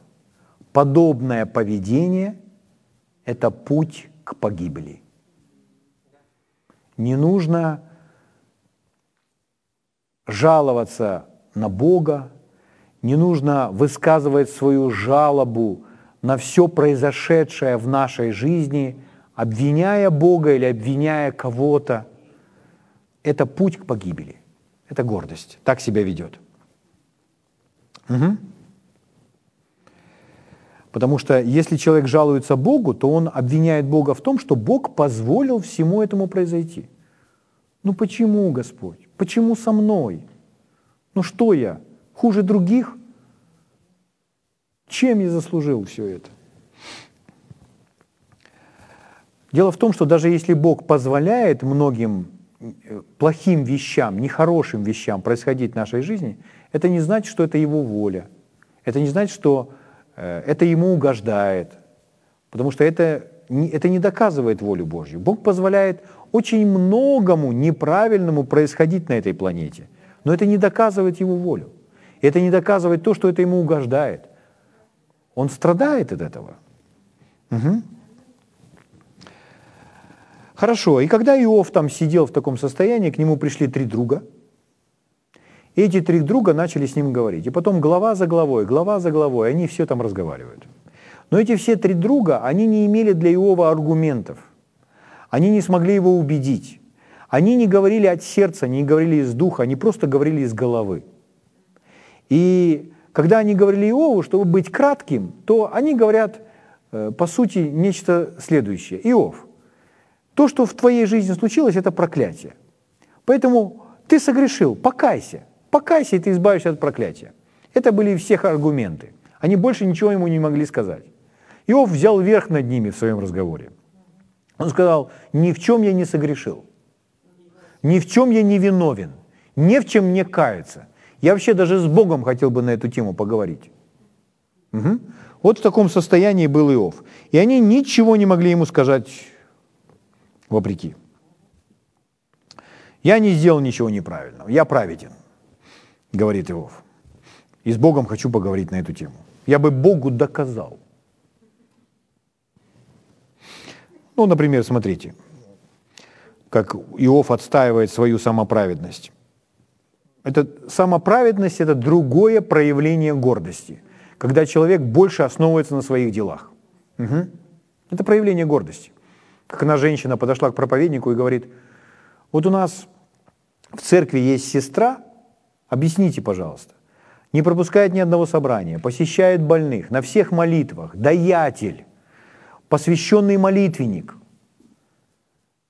подобное поведение – это путь к погибели. Не нужно жаловаться на Бога, не нужно высказывать свою жалобу на все произошедшее в нашей жизни, обвиняя Бога или обвиняя кого-то. Это путь к погибели. Это гордость. Так себя ведет. Угу. Потому что если человек жалуется Богу, то он обвиняет Бога в том, что Бог позволил всему этому произойти. Ну почему, Господь? Почему со мной? Ну что я? Хуже других? Чем я заслужил все это? Дело в том, что даже если Бог позволяет многим э, плохим вещам, нехорошим вещам происходить в нашей жизни, это не значит, что это Его воля. Это не значит, что Э, это ему угождает, потому что это, это не доказывает волю Божью. Бог позволяет очень многому неправильному происходить на этой планете, но это не доказывает его волю. Это не доказывает то, что это ему угождает. Он страдает от этого. Угу. Хорошо, и когда Иов там сидел в таком состоянии, к нему пришли три друга – эти три друга начали с ним говорить. И потом глава за главой, глава за главой, они все там разговаривают. Но эти все три друга, они не имели для Иова аргументов. Они не смогли его убедить. Они не говорили от сердца, не говорили из духа, они просто говорили из головы. И когда они говорили Иову, чтобы быть кратким, то они говорят, э, по сути, нечто следующее. Иов, то, что в твоей жизни случилось, это проклятие. Поэтому ты согрешил, покайся. Покайся, и ты избавишься от проклятия. Это были всех аргументы. Они больше ничего ему не могли сказать. Иов взял верх над ними в своем разговоре. Он сказал, ни в чем я не согрешил, ни в чем я не виновен, ни в чем не каяться. Я вообще даже с Богом хотел бы на эту тему поговорить. Угу. Вот в таком состоянии был Иов. И они ничего не могли ему сказать вопреки. Я не сделал ничего неправильного, я праведен говорит Иов. И с Богом хочу поговорить на эту тему. Я бы Богу доказал. Ну, например, смотрите, как Иов отстаивает свою самоправедность. Это самоправедность – это другое проявление гордости, когда человек больше основывается на своих делах. Угу. Это проявление гордости. Как одна женщина подошла к проповеднику и говорит, вот у нас в церкви есть сестра, Объясните, пожалуйста, не пропускает ни одного собрания, посещает больных, на всех молитвах, даятель, посвященный молитвенник.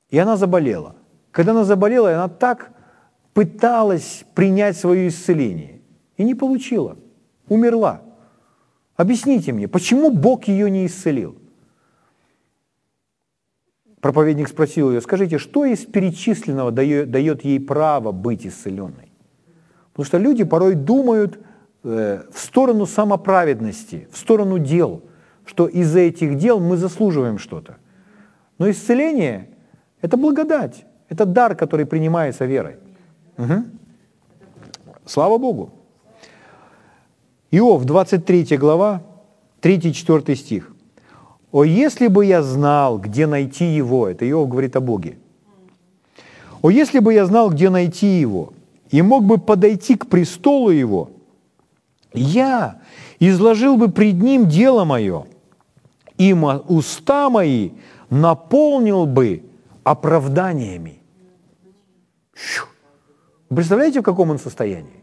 И она заболела. Когда она заболела, она так пыталась принять свое исцеление и не получила, умерла. Объясните мне, почему Бог ее не исцелил? Проповедник спросил ее, скажите, что из перечисленного дает, ей право быть исцеленной? Потому что люди порой думают э, в сторону самоправедности, в сторону дел, что из-за этих дел мы заслуживаем что-то. Но исцеление – это благодать, это дар, который принимается верой. Угу. Слава Богу. Иов, 23 глава, 3-4 стих. «О, если бы я знал, где найти его!» Это Иов говорит о Боге. «О, если бы я знал, где найти его, и мог бы подойти к престолу его, я изложил бы пред ним дело мое, и уста мои наполнил бы оправданиями». Представляете, в каком он состоянии?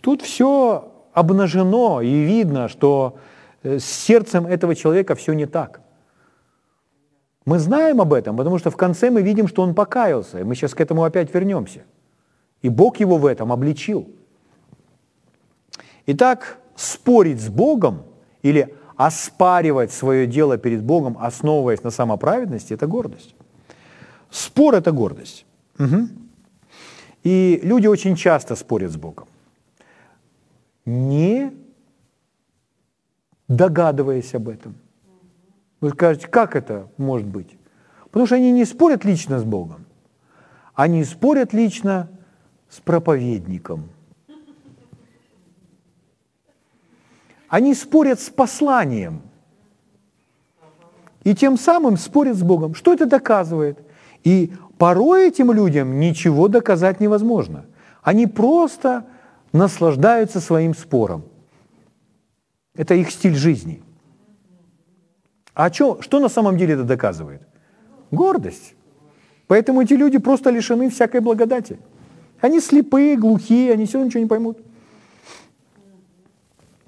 Тут все обнажено и видно, что э, с сердцем этого человека все не так. Мы знаем об этом, потому что в конце мы видим, что он покаялся, и мы сейчас к этому опять вернемся. И Бог его в этом обличил. Итак, спорить с Богом или оспаривать свое дело перед Богом, основываясь на самоправедности, это гордость. Спор – это гордость. Угу. И люди очень часто спорят с Богом не догадываясь об этом. Вы скажете, как это может быть? Потому что они не спорят лично с Богом, они спорят лично с проповедником. Они спорят с посланием. И тем самым спорят с Богом. Что это доказывает? И порой этим людям ничего доказать невозможно. Они просто наслаждаются своим спором. Это их стиль жизни. А что, что на самом деле это доказывает? Гордость. Поэтому эти люди просто лишены всякой благодати. Они слепые, глухие, они все ничего не поймут.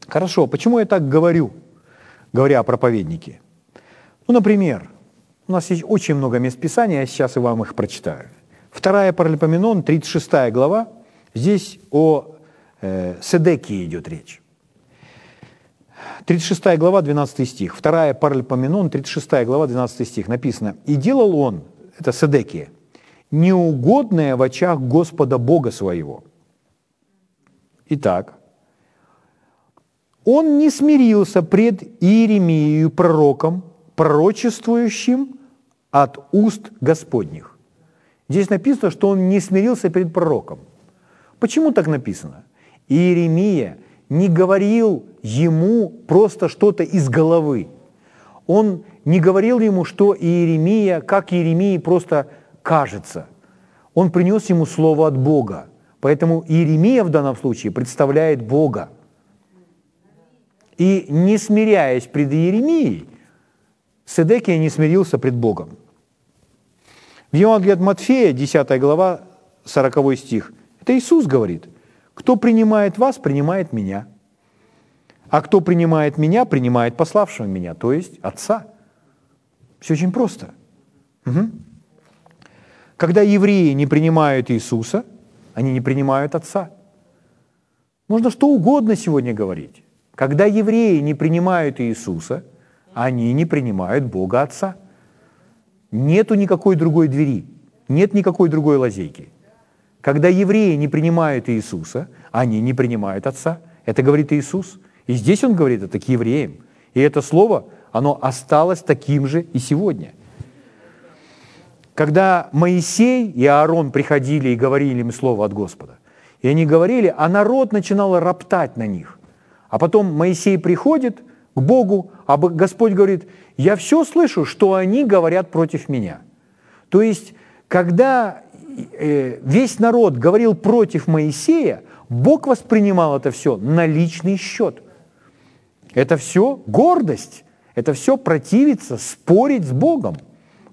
Хорошо, почему я так говорю, говоря о проповеднике? Ну, например, у нас есть очень много мест Писания, я сейчас и вам их прочитаю. Вторая Паралипоменон, 36 глава, здесь о э, Седекии идет речь. 36 глава, 12 стих. Вторая Паралипоменон, 36 глава, 12 стих. Написано, «И делал он, это Седекия, неугодное в очах Господа Бога своего». Итак, он не смирился пред Иеремией пророком, пророчествующим от уст Господних. Здесь написано, что он не смирился перед пророком. Почему так написано? Иеремия не говорил ему просто что-то из головы. Он не говорил ему, что Иеремия, как Иеремии просто кажется. Он принес ему слово от Бога. Поэтому Иеремия в данном случае представляет Бога. И не смиряясь пред Иеремией, Седекия не смирился пред Богом. В Евангелии от Матфея, 10 глава, 40 стих, это Иисус говорит – кто принимает вас, принимает меня. А кто принимает меня, принимает пославшего меня, то есть Отца. Все очень просто. Угу. Когда евреи не принимают Иисуса, они не принимают Отца. Можно что угодно сегодня говорить. Когда евреи не принимают Иисуса, они не принимают Бога Отца. Нету никакой другой двери, нет никакой другой лазейки. Когда евреи не принимают Иисуса, они не принимают Отца. Это говорит Иисус. И здесь Он говорит это к евреям. И это слово, оно осталось таким же и сегодня. Когда Моисей и Аарон приходили и говорили им слово от Господа, и они говорили, а народ начинал роптать на них. А потом Моисей приходит к Богу, а Господь говорит, я все слышу, что они говорят против меня. То есть, когда Э, весь народ говорил против Моисея, Бог воспринимал это все на личный счет. Это все гордость, это все противиться, спорить с Богом.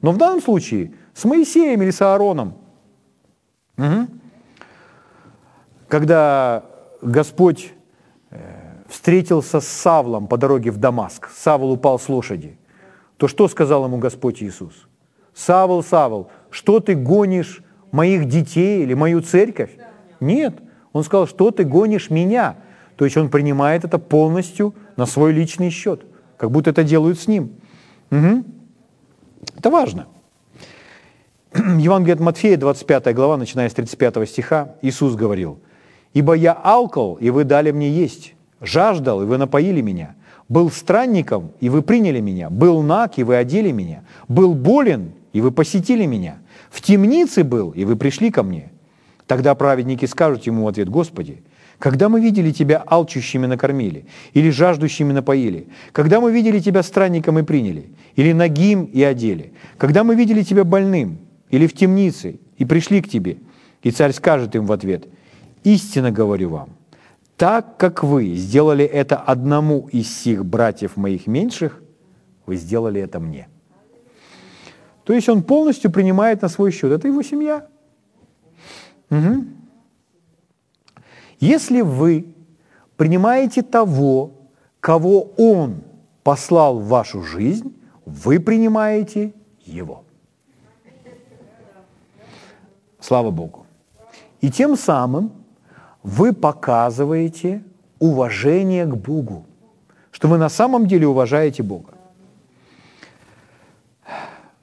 Но в данном случае с Моисеем или с Аароном. Угу. Когда Господь э, встретился с Савлом по дороге в Дамаск, Савл упал с лошади, то что сказал ему Господь Иисус? Савл, Савл, что ты гонишь моих детей или мою церковь? Нет. Он сказал, что ты гонишь меня. То есть он принимает это полностью на свой личный счет, как будто это делают с ним. Угу. Это важно. Евангелие от Матфея, 25 глава, начиная с 35 стиха, Иисус говорил, «Ибо я алкал, и вы дали мне есть, жаждал, и вы напоили меня, был странником, и вы приняли меня, был наг, и вы одели меня, был болен, и вы посетили меня, в темнице был, и вы пришли ко мне». Тогда праведники скажут ему в ответ, «Господи, когда мы видели Тебя алчущими накормили, или жаждущими напоили, когда мы видели Тебя странником и приняли, или нагим и одели, когда мы видели Тебя больным, или в темнице, и пришли к Тебе». И царь скажет им в ответ, «Истинно говорю вам, так как вы сделали это одному из сих братьев моих меньших, вы сделали это мне». То есть он полностью принимает на свой счет. Это его семья. Угу. Если вы принимаете того, кого Он послал в вашу жизнь, вы принимаете Его. Слава Богу. И тем самым вы показываете уважение к Богу, что вы на самом деле уважаете Бога.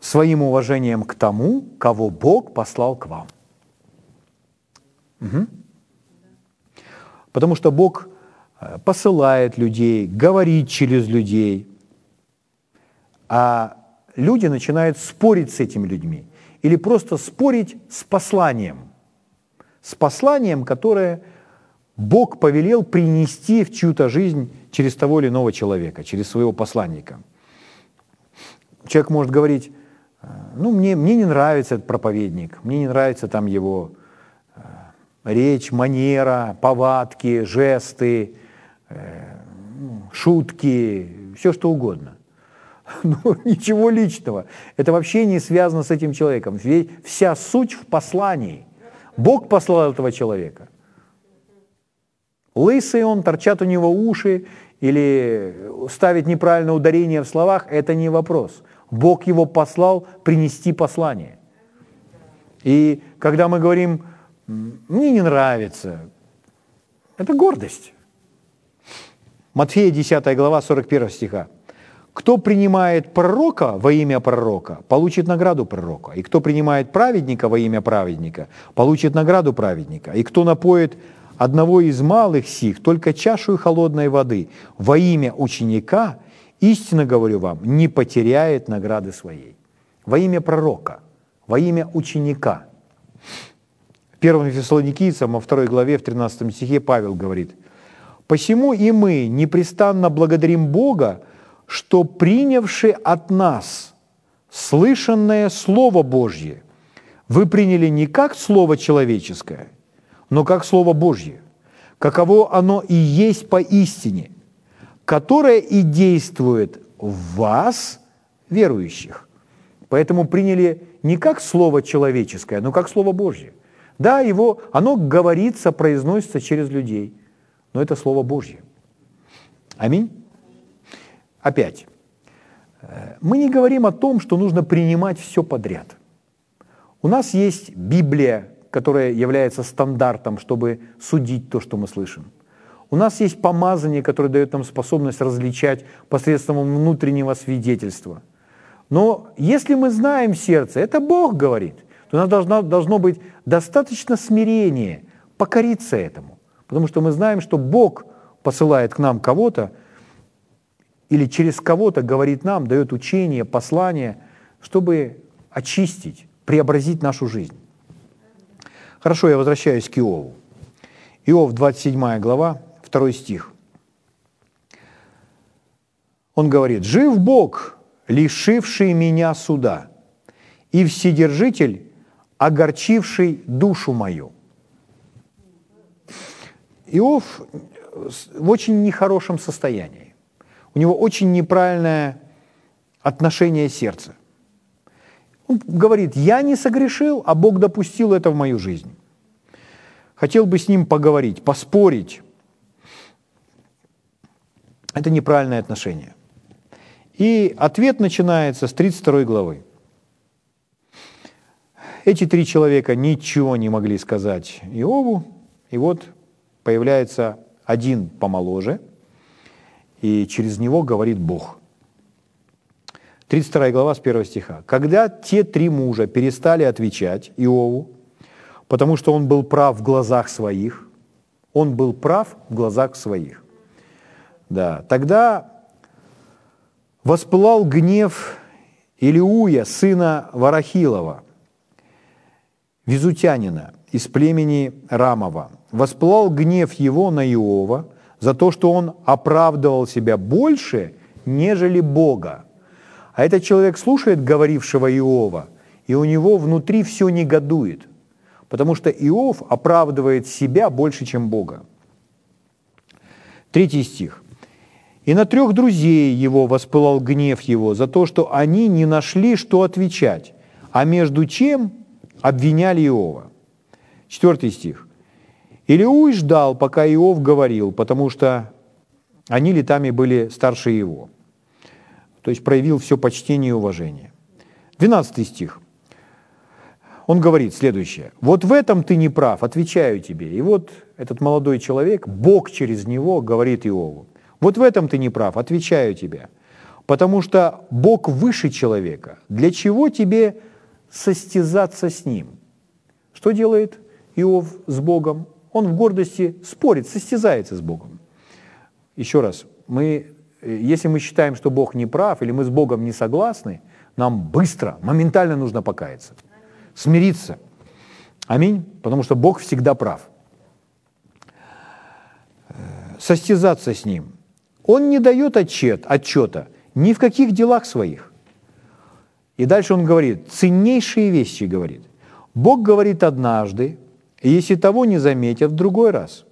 Своим уважением к тому, кого Бог послал к вам. Угу. Потому что Бог э, посылает людей, говорит через людей, а люди начинают спорить с этими людьми или просто спорить с посланием, с посланием, которое Бог повелел принести в чью-то жизнь через того или иного человека, через своего посланника. Человек может говорить, э, ну, мне, мне не нравится этот проповедник, мне не нравится там его речь, манера, повадки, жесты, э, ну, шутки, все что угодно. Ну, ничего личного. Это вообще не связано с этим человеком. Вся суть в послании. Бог послал этого человека. Лысый он, торчат у него уши, или ставить неправильное ударение в словах – это не вопрос. Бог его послал принести послание. И когда мы говорим мне не нравится. Это гордость. Матфея 10 глава 41 стиха. Кто принимает пророка во имя пророка, получит награду пророка. И кто принимает праведника во имя праведника, получит награду праведника. И кто напоит одного из малых сих только чашу холодной воды во имя ученика, истинно говорю вам, не потеряет награды своей. Во имя пророка, во имя ученика – Первым Фессалоникийцам во второй главе, в 13 стихе Павел говорит, «Посему и мы непрестанно благодарим Бога, что принявши от нас слышанное Слово Божье, вы приняли не как Слово человеческое, но как Слово Божье, каково оно и есть поистине, которое и действует в вас, верующих. Поэтому приняли не как Слово человеческое, но как Слово Божье – да, его, оно говорится, произносится через людей, но это Слово Божье. Аминь. Опять, э, мы не говорим о том, что нужно принимать все подряд. У нас есть Библия, которая является стандартом, чтобы судить то, что мы слышим. У нас есть помазание, которое дает нам способность различать посредством внутреннего свидетельства. Но если мы знаем сердце, это Бог говорит – то у нас должно, должно быть достаточно смирения покориться этому. Потому что мы знаем, что Бог посылает к нам кого-то, или через кого-то говорит нам, дает учение, послание, чтобы очистить, преобразить нашу жизнь. Хорошо, я возвращаюсь к Иову. Иов, 27 глава, 2 стих. Он говорит, «Жив Бог, лишивший меня суда, и Вседержитель, огорчивший душу мою. Иов в очень нехорошем состоянии. У него очень неправильное отношение сердца. Он говорит, я не согрешил, а Бог допустил это в мою жизнь. Хотел бы с ним поговорить, поспорить, Это неправильное отношение. И ответ начинается с 32 главы. Эти три человека ничего не могли сказать Иову, и вот появляется один помоложе, и через него говорит Бог. 32 глава с 1 стиха. «Когда те три мужа перестали отвечать Иову, потому что он был прав в глазах своих, он был прав в глазах своих, да, тогда воспылал гнев Илиуя, сына Варахилова, визутянина из племени Рамова. Воспылал гнев его на Иова за то, что он оправдывал себя больше, нежели Бога. А этот человек слушает говорившего Иова, и у него внутри все негодует, потому что Иов оправдывает себя больше, чем Бога. Третий стих. И на трех друзей его воспылал гнев его за то, что они не нашли, что отвечать, а между чем обвиняли Иова. Четвертый стих. Илиуй ждал, пока Иов говорил, потому что они летами были старше его. То есть проявил все почтение и уважение. Двенадцатый стих. Он говорит следующее. «Вот в этом ты не прав, отвечаю тебе». И вот этот молодой человек, Бог через него говорит Иову. Вот в этом ты не прав, отвечаю тебе. Потому что Бог выше человека. Для чего тебе состязаться с ним? Что делает Иов с Богом? Он в гордости спорит, состязается с Богом. Еще раз, мы, если мы считаем, что Бог не прав, или мы с Богом не согласны, нам быстро, моментально нужно покаяться, смириться. Аминь, потому что Бог всегда прав. Э, состязаться с Ним. Он не дает отчет, отчета ни в каких делах своих. И дальше он говорит, ценнейшие вещи говорит. Бог говорит однажды, и если того не заметят, в другой раз.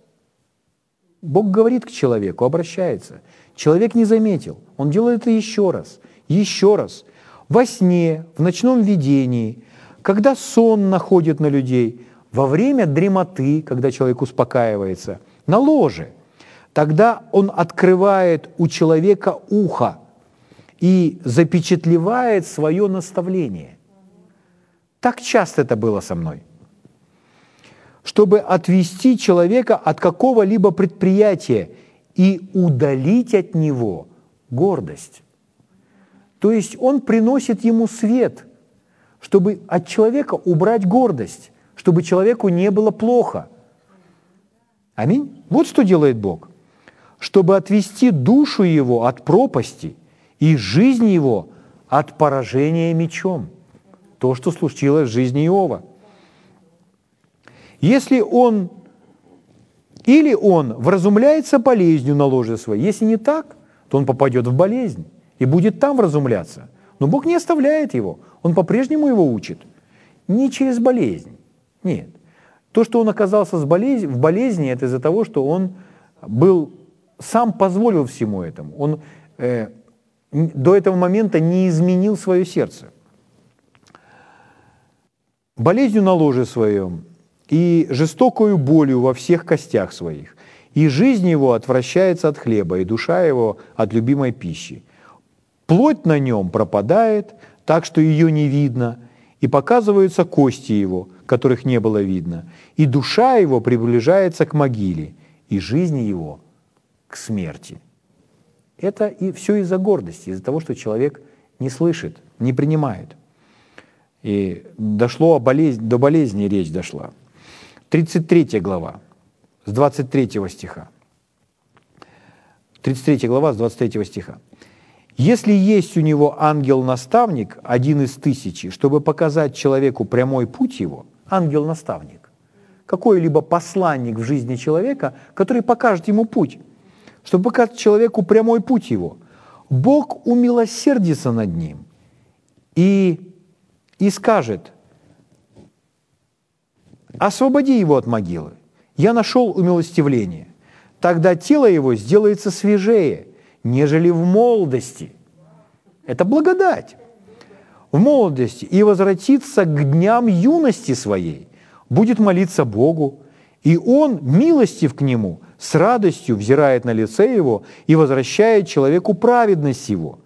Бог говорит к человеку, обращается. Человек не заметил, он делает это еще раз, еще раз. Во сне, в ночном видении, когда сон находит на людей, во время дремоты, когда человек успокаивается, на ложе – Тогда он открывает у человека ухо и запечатлевает свое наставление. Так часто это было со мной. Чтобы отвести человека от какого-либо предприятия и удалить от него гордость. То есть он приносит ему свет, чтобы от человека убрать гордость, чтобы человеку не было плохо. Аминь. Вот что делает Бог чтобы отвести душу его от пропасти и жизнь его от поражения мечом. То, что случилось в жизни Иова. Если он или он вразумляется болезнью на ложе своей, если не так, то он попадет в болезнь и будет там вразумляться. Но Бог не оставляет его, он по-прежнему его учит. Не через болезнь, нет. То, что он оказался в болезни, это из-за того, что он был сам позволил всему этому. Он э, до этого момента не изменил свое сердце. Болезнью на ложе своем и жестокою болью во всех костях своих. И жизнь его отвращается от хлеба, и душа его от любимой пищи. Плоть на нем пропадает, так что ее не видно, и показываются кости его, которых не было видно, и душа его приближается к могиле, и жизнь его к смерти. Это и все из-за гордости, из-за того, что человек не слышит, не принимает. И дошло о болезнь, до болезни речь дошла. 33 глава, с 23 стиха. 33 глава, с 23 стиха. Если есть у него ангел-наставник, один из тысячи, чтобы показать человеку прямой путь его, ангел-наставник, какой-либо посланник в жизни человека, который покажет ему путь – чтобы показать человеку прямой путь его. Бог умилосердится над ним и, и скажет, освободи его от могилы. Я нашел умилостивление. Тогда тело его сделается свежее, нежели в молодости. Это благодать. В молодости и возвратится к дням юности своей, будет молиться Богу, и он, милостив к нему, с радостью взирает на лице его и возвращает человеку праведность его.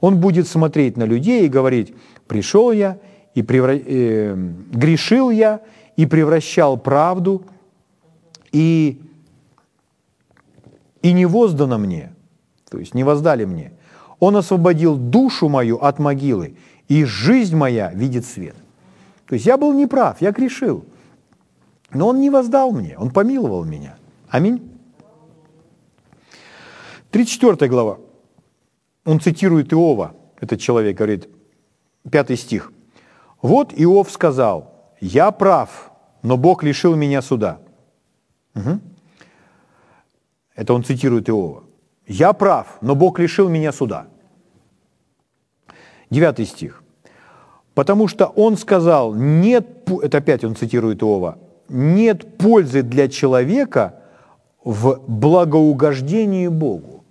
Он будет смотреть на людей и говорить, пришел я, и превра... э, грешил я, и превращал правду, и, и не воздано мне, то есть не воздали мне. Он освободил душу мою от могилы, и жизнь моя видит свет. То есть я был неправ, я грешил, но он не воздал мне, он помиловал меня. Аминь. 34 глава. Он цитирует Иова, этот человек, говорит, пятый стих. «Вот Иов сказал, я прав, но Бог лишил меня суда». Угу. Это он цитирует Иова. «Я прав, но Бог лишил меня суда». Девятый стих. «Потому что он сказал, нет, это опять он цитирует Иова, нет пользы для человека в благоугождении Богу.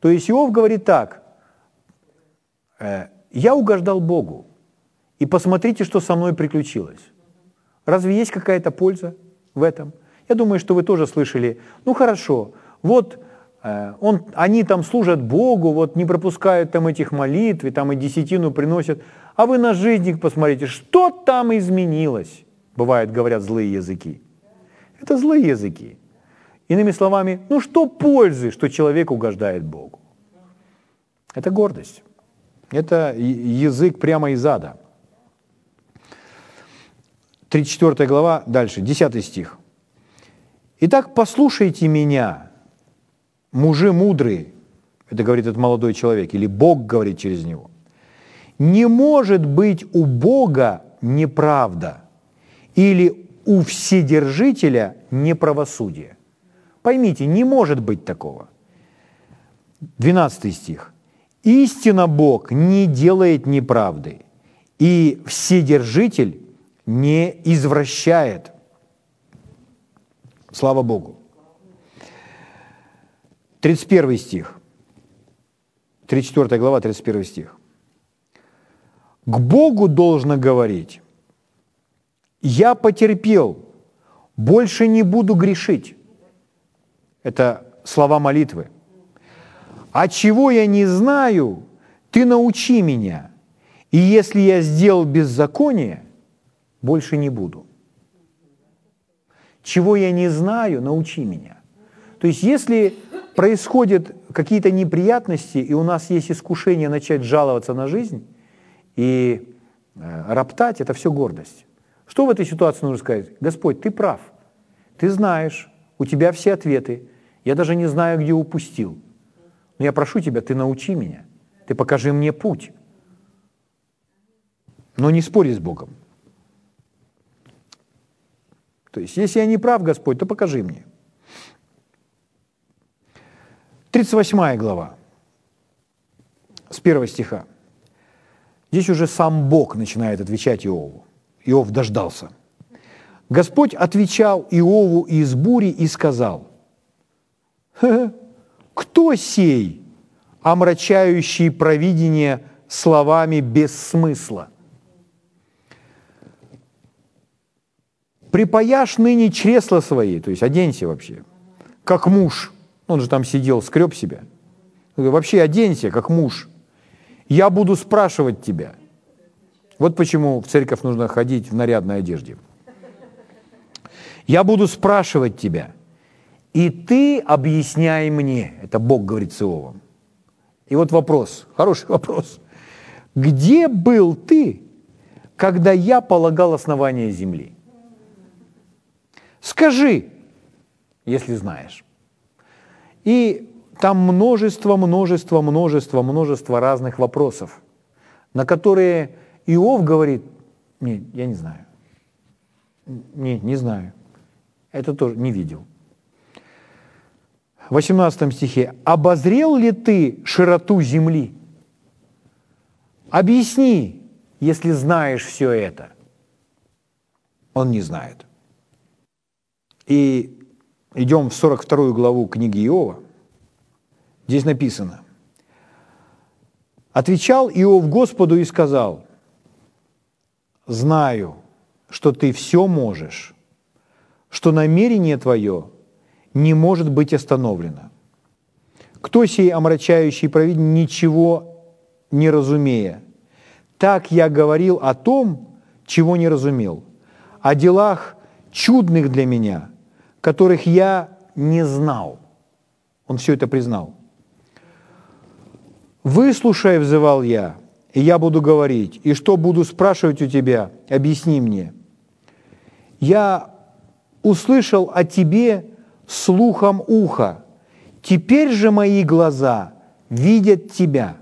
То есть Иов говорит так, «Э, я угождал Богу, и посмотрите, что со мной приключилось. Разве есть какая-то польза в этом? Я думаю, что вы тоже слышали, ну хорошо, вот э, он, они там служат Богу, вот не пропускают там этих молитв, и там и десятину приносят, а вы на жизнь посмотрите, что там изменилось, бывает, говорят злые языки. Это злые языки. Иными словами, ну что пользы, что человек угождает Богу? Это гордость. Это язык прямо из ада. 34 глава, дальше, 10 стих. «Итак, послушайте меня, мужи мудрые», это говорит этот молодой человек, или Бог говорит через него. «Не может быть у Бога неправда или у Вседержителя неправосудие». Поймите, не может быть такого. 12 стих. «Истина Бог не делает неправды, и Вседержитель не извращает». Слава Богу. 31 стих. 34 глава, 31 стих. К Богу должно говорить, я потерпел, больше не буду грешить. Это слова молитвы. А чего я не знаю, ты научи меня. И если я сделал беззаконие, больше не буду. Чего я не знаю, научи меня. То есть если происходят какие-то неприятности, и у нас есть искушение начать жаловаться на жизнь и э, роптать, это все гордость. Что в этой ситуации нужно сказать? Господь, ты прав, ты знаешь, у тебя все ответы, я даже не знаю, где упустил. Но я прошу тебя, ты научи меня, ты покажи мне путь. Но не спори с Богом. То есть, если я не прав, Господь, то покажи мне. 38 глава, с первого стиха. Здесь уже сам Бог начинает отвечать Иову. Иов дождался. Господь отвечал Иову из бури и сказал – кто сей, омрачающий провидение словами без смысла? Припаяшь ныне чресла свои, то есть оденься вообще, как муж. Он же там сидел, скреб себя. Вообще оденься, как муж. Я буду спрашивать тебя. Вот почему в церковь нужно ходить в нарядной одежде. Я буду спрашивать тебя – и ты объясняй мне, это Бог говорит с Иовом. И вот вопрос, хороший вопрос. Где был ты, когда я полагал основание земли? Скажи, если знаешь. И там множество, множество, множество, множество разных вопросов, на которые Иов говорит, нет, я не знаю. Нет, не знаю. Это тоже не видел. 18 стихе, «Обозрел ли ты широту земли? Объясни, если знаешь все это». Он не знает. И идем в 42 главу книги Иова. Здесь написано, «Отвечал Иов Господу и сказал, «Знаю, что ты все можешь, что намерение твое не может быть остановлено. Кто сей омрачающий провидение, ничего не разумея? Так я говорил о том, чего не разумел, о делах чудных для меня, которых я не знал. Он все это признал. «Выслушай, — взывал я, — и я буду говорить, и что буду спрашивать у тебя, объясни мне. Я услышал о тебе слухом уха, теперь же мои глаза видят тебя.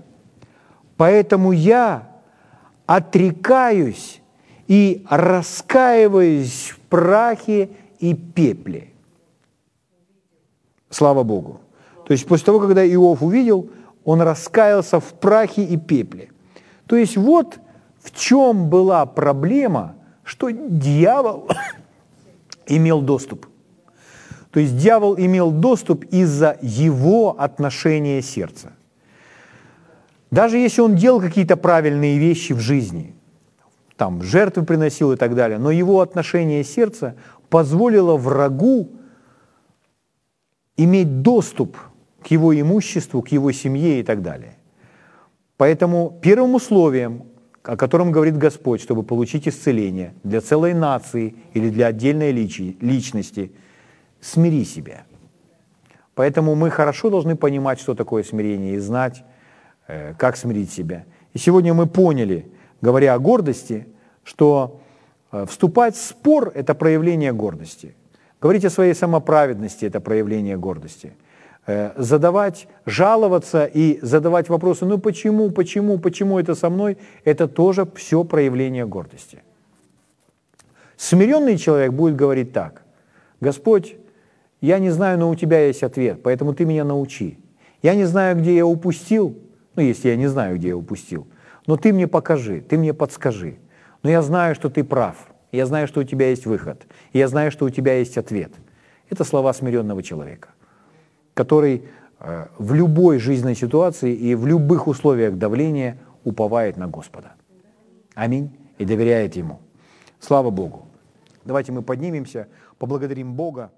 Поэтому я отрекаюсь и раскаиваюсь в прахе и пепле. Слава Богу. То есть после того, когда Иов увидел, он раскаялся в прахе и пепле. То есть вот в чем была проблема, что дьявол имел доступ. То есть дьявол имел доступ из-за его отношения сердца. Даже если он делал какие-то правильные вещи в жизни, там жертвы приносил и так далее, но его отношение сердца позволило врагу иметь доступ к его имуществу, к его семье и так далее. Поэтому первым условием, о котором говорит Господь, чтобы получить исцеление для целой нации или для отдельной личности, смири себя. Поэтому мы хорошо должны понимать, что такое смирение, и знать, э, как смирить себя. И сегодня мы поняли, говоря о гордости, что э, вступать в спор – это проявление гордости. Говорить о своей самоправедности – это проявление гордости – Э, задавать, жаловаться и задавать вопросы, ну почему, почему, почему это со мной, это тоже все проявление гордости. Смиренный человек будет говорить так, Господь, я не знаю, но у тебя есть ответ, поэтому ты меня научи. Я не знаю, где я упустил, ну если я не знаю, где я упустил, но ты мне покажи, ты мне подскажи. Но я знаю, что ты прав, я знаю, что у тебя есть выход, я знаю, что у тебя есть ответ. Это слова смиренного человека который э, в любой жизненной ситуации и в любых условиях давления уповает на Господа. Аминь. И доверяет Ему. Слава Богу. Давайте мы поднимемся, поблагодарим Бога.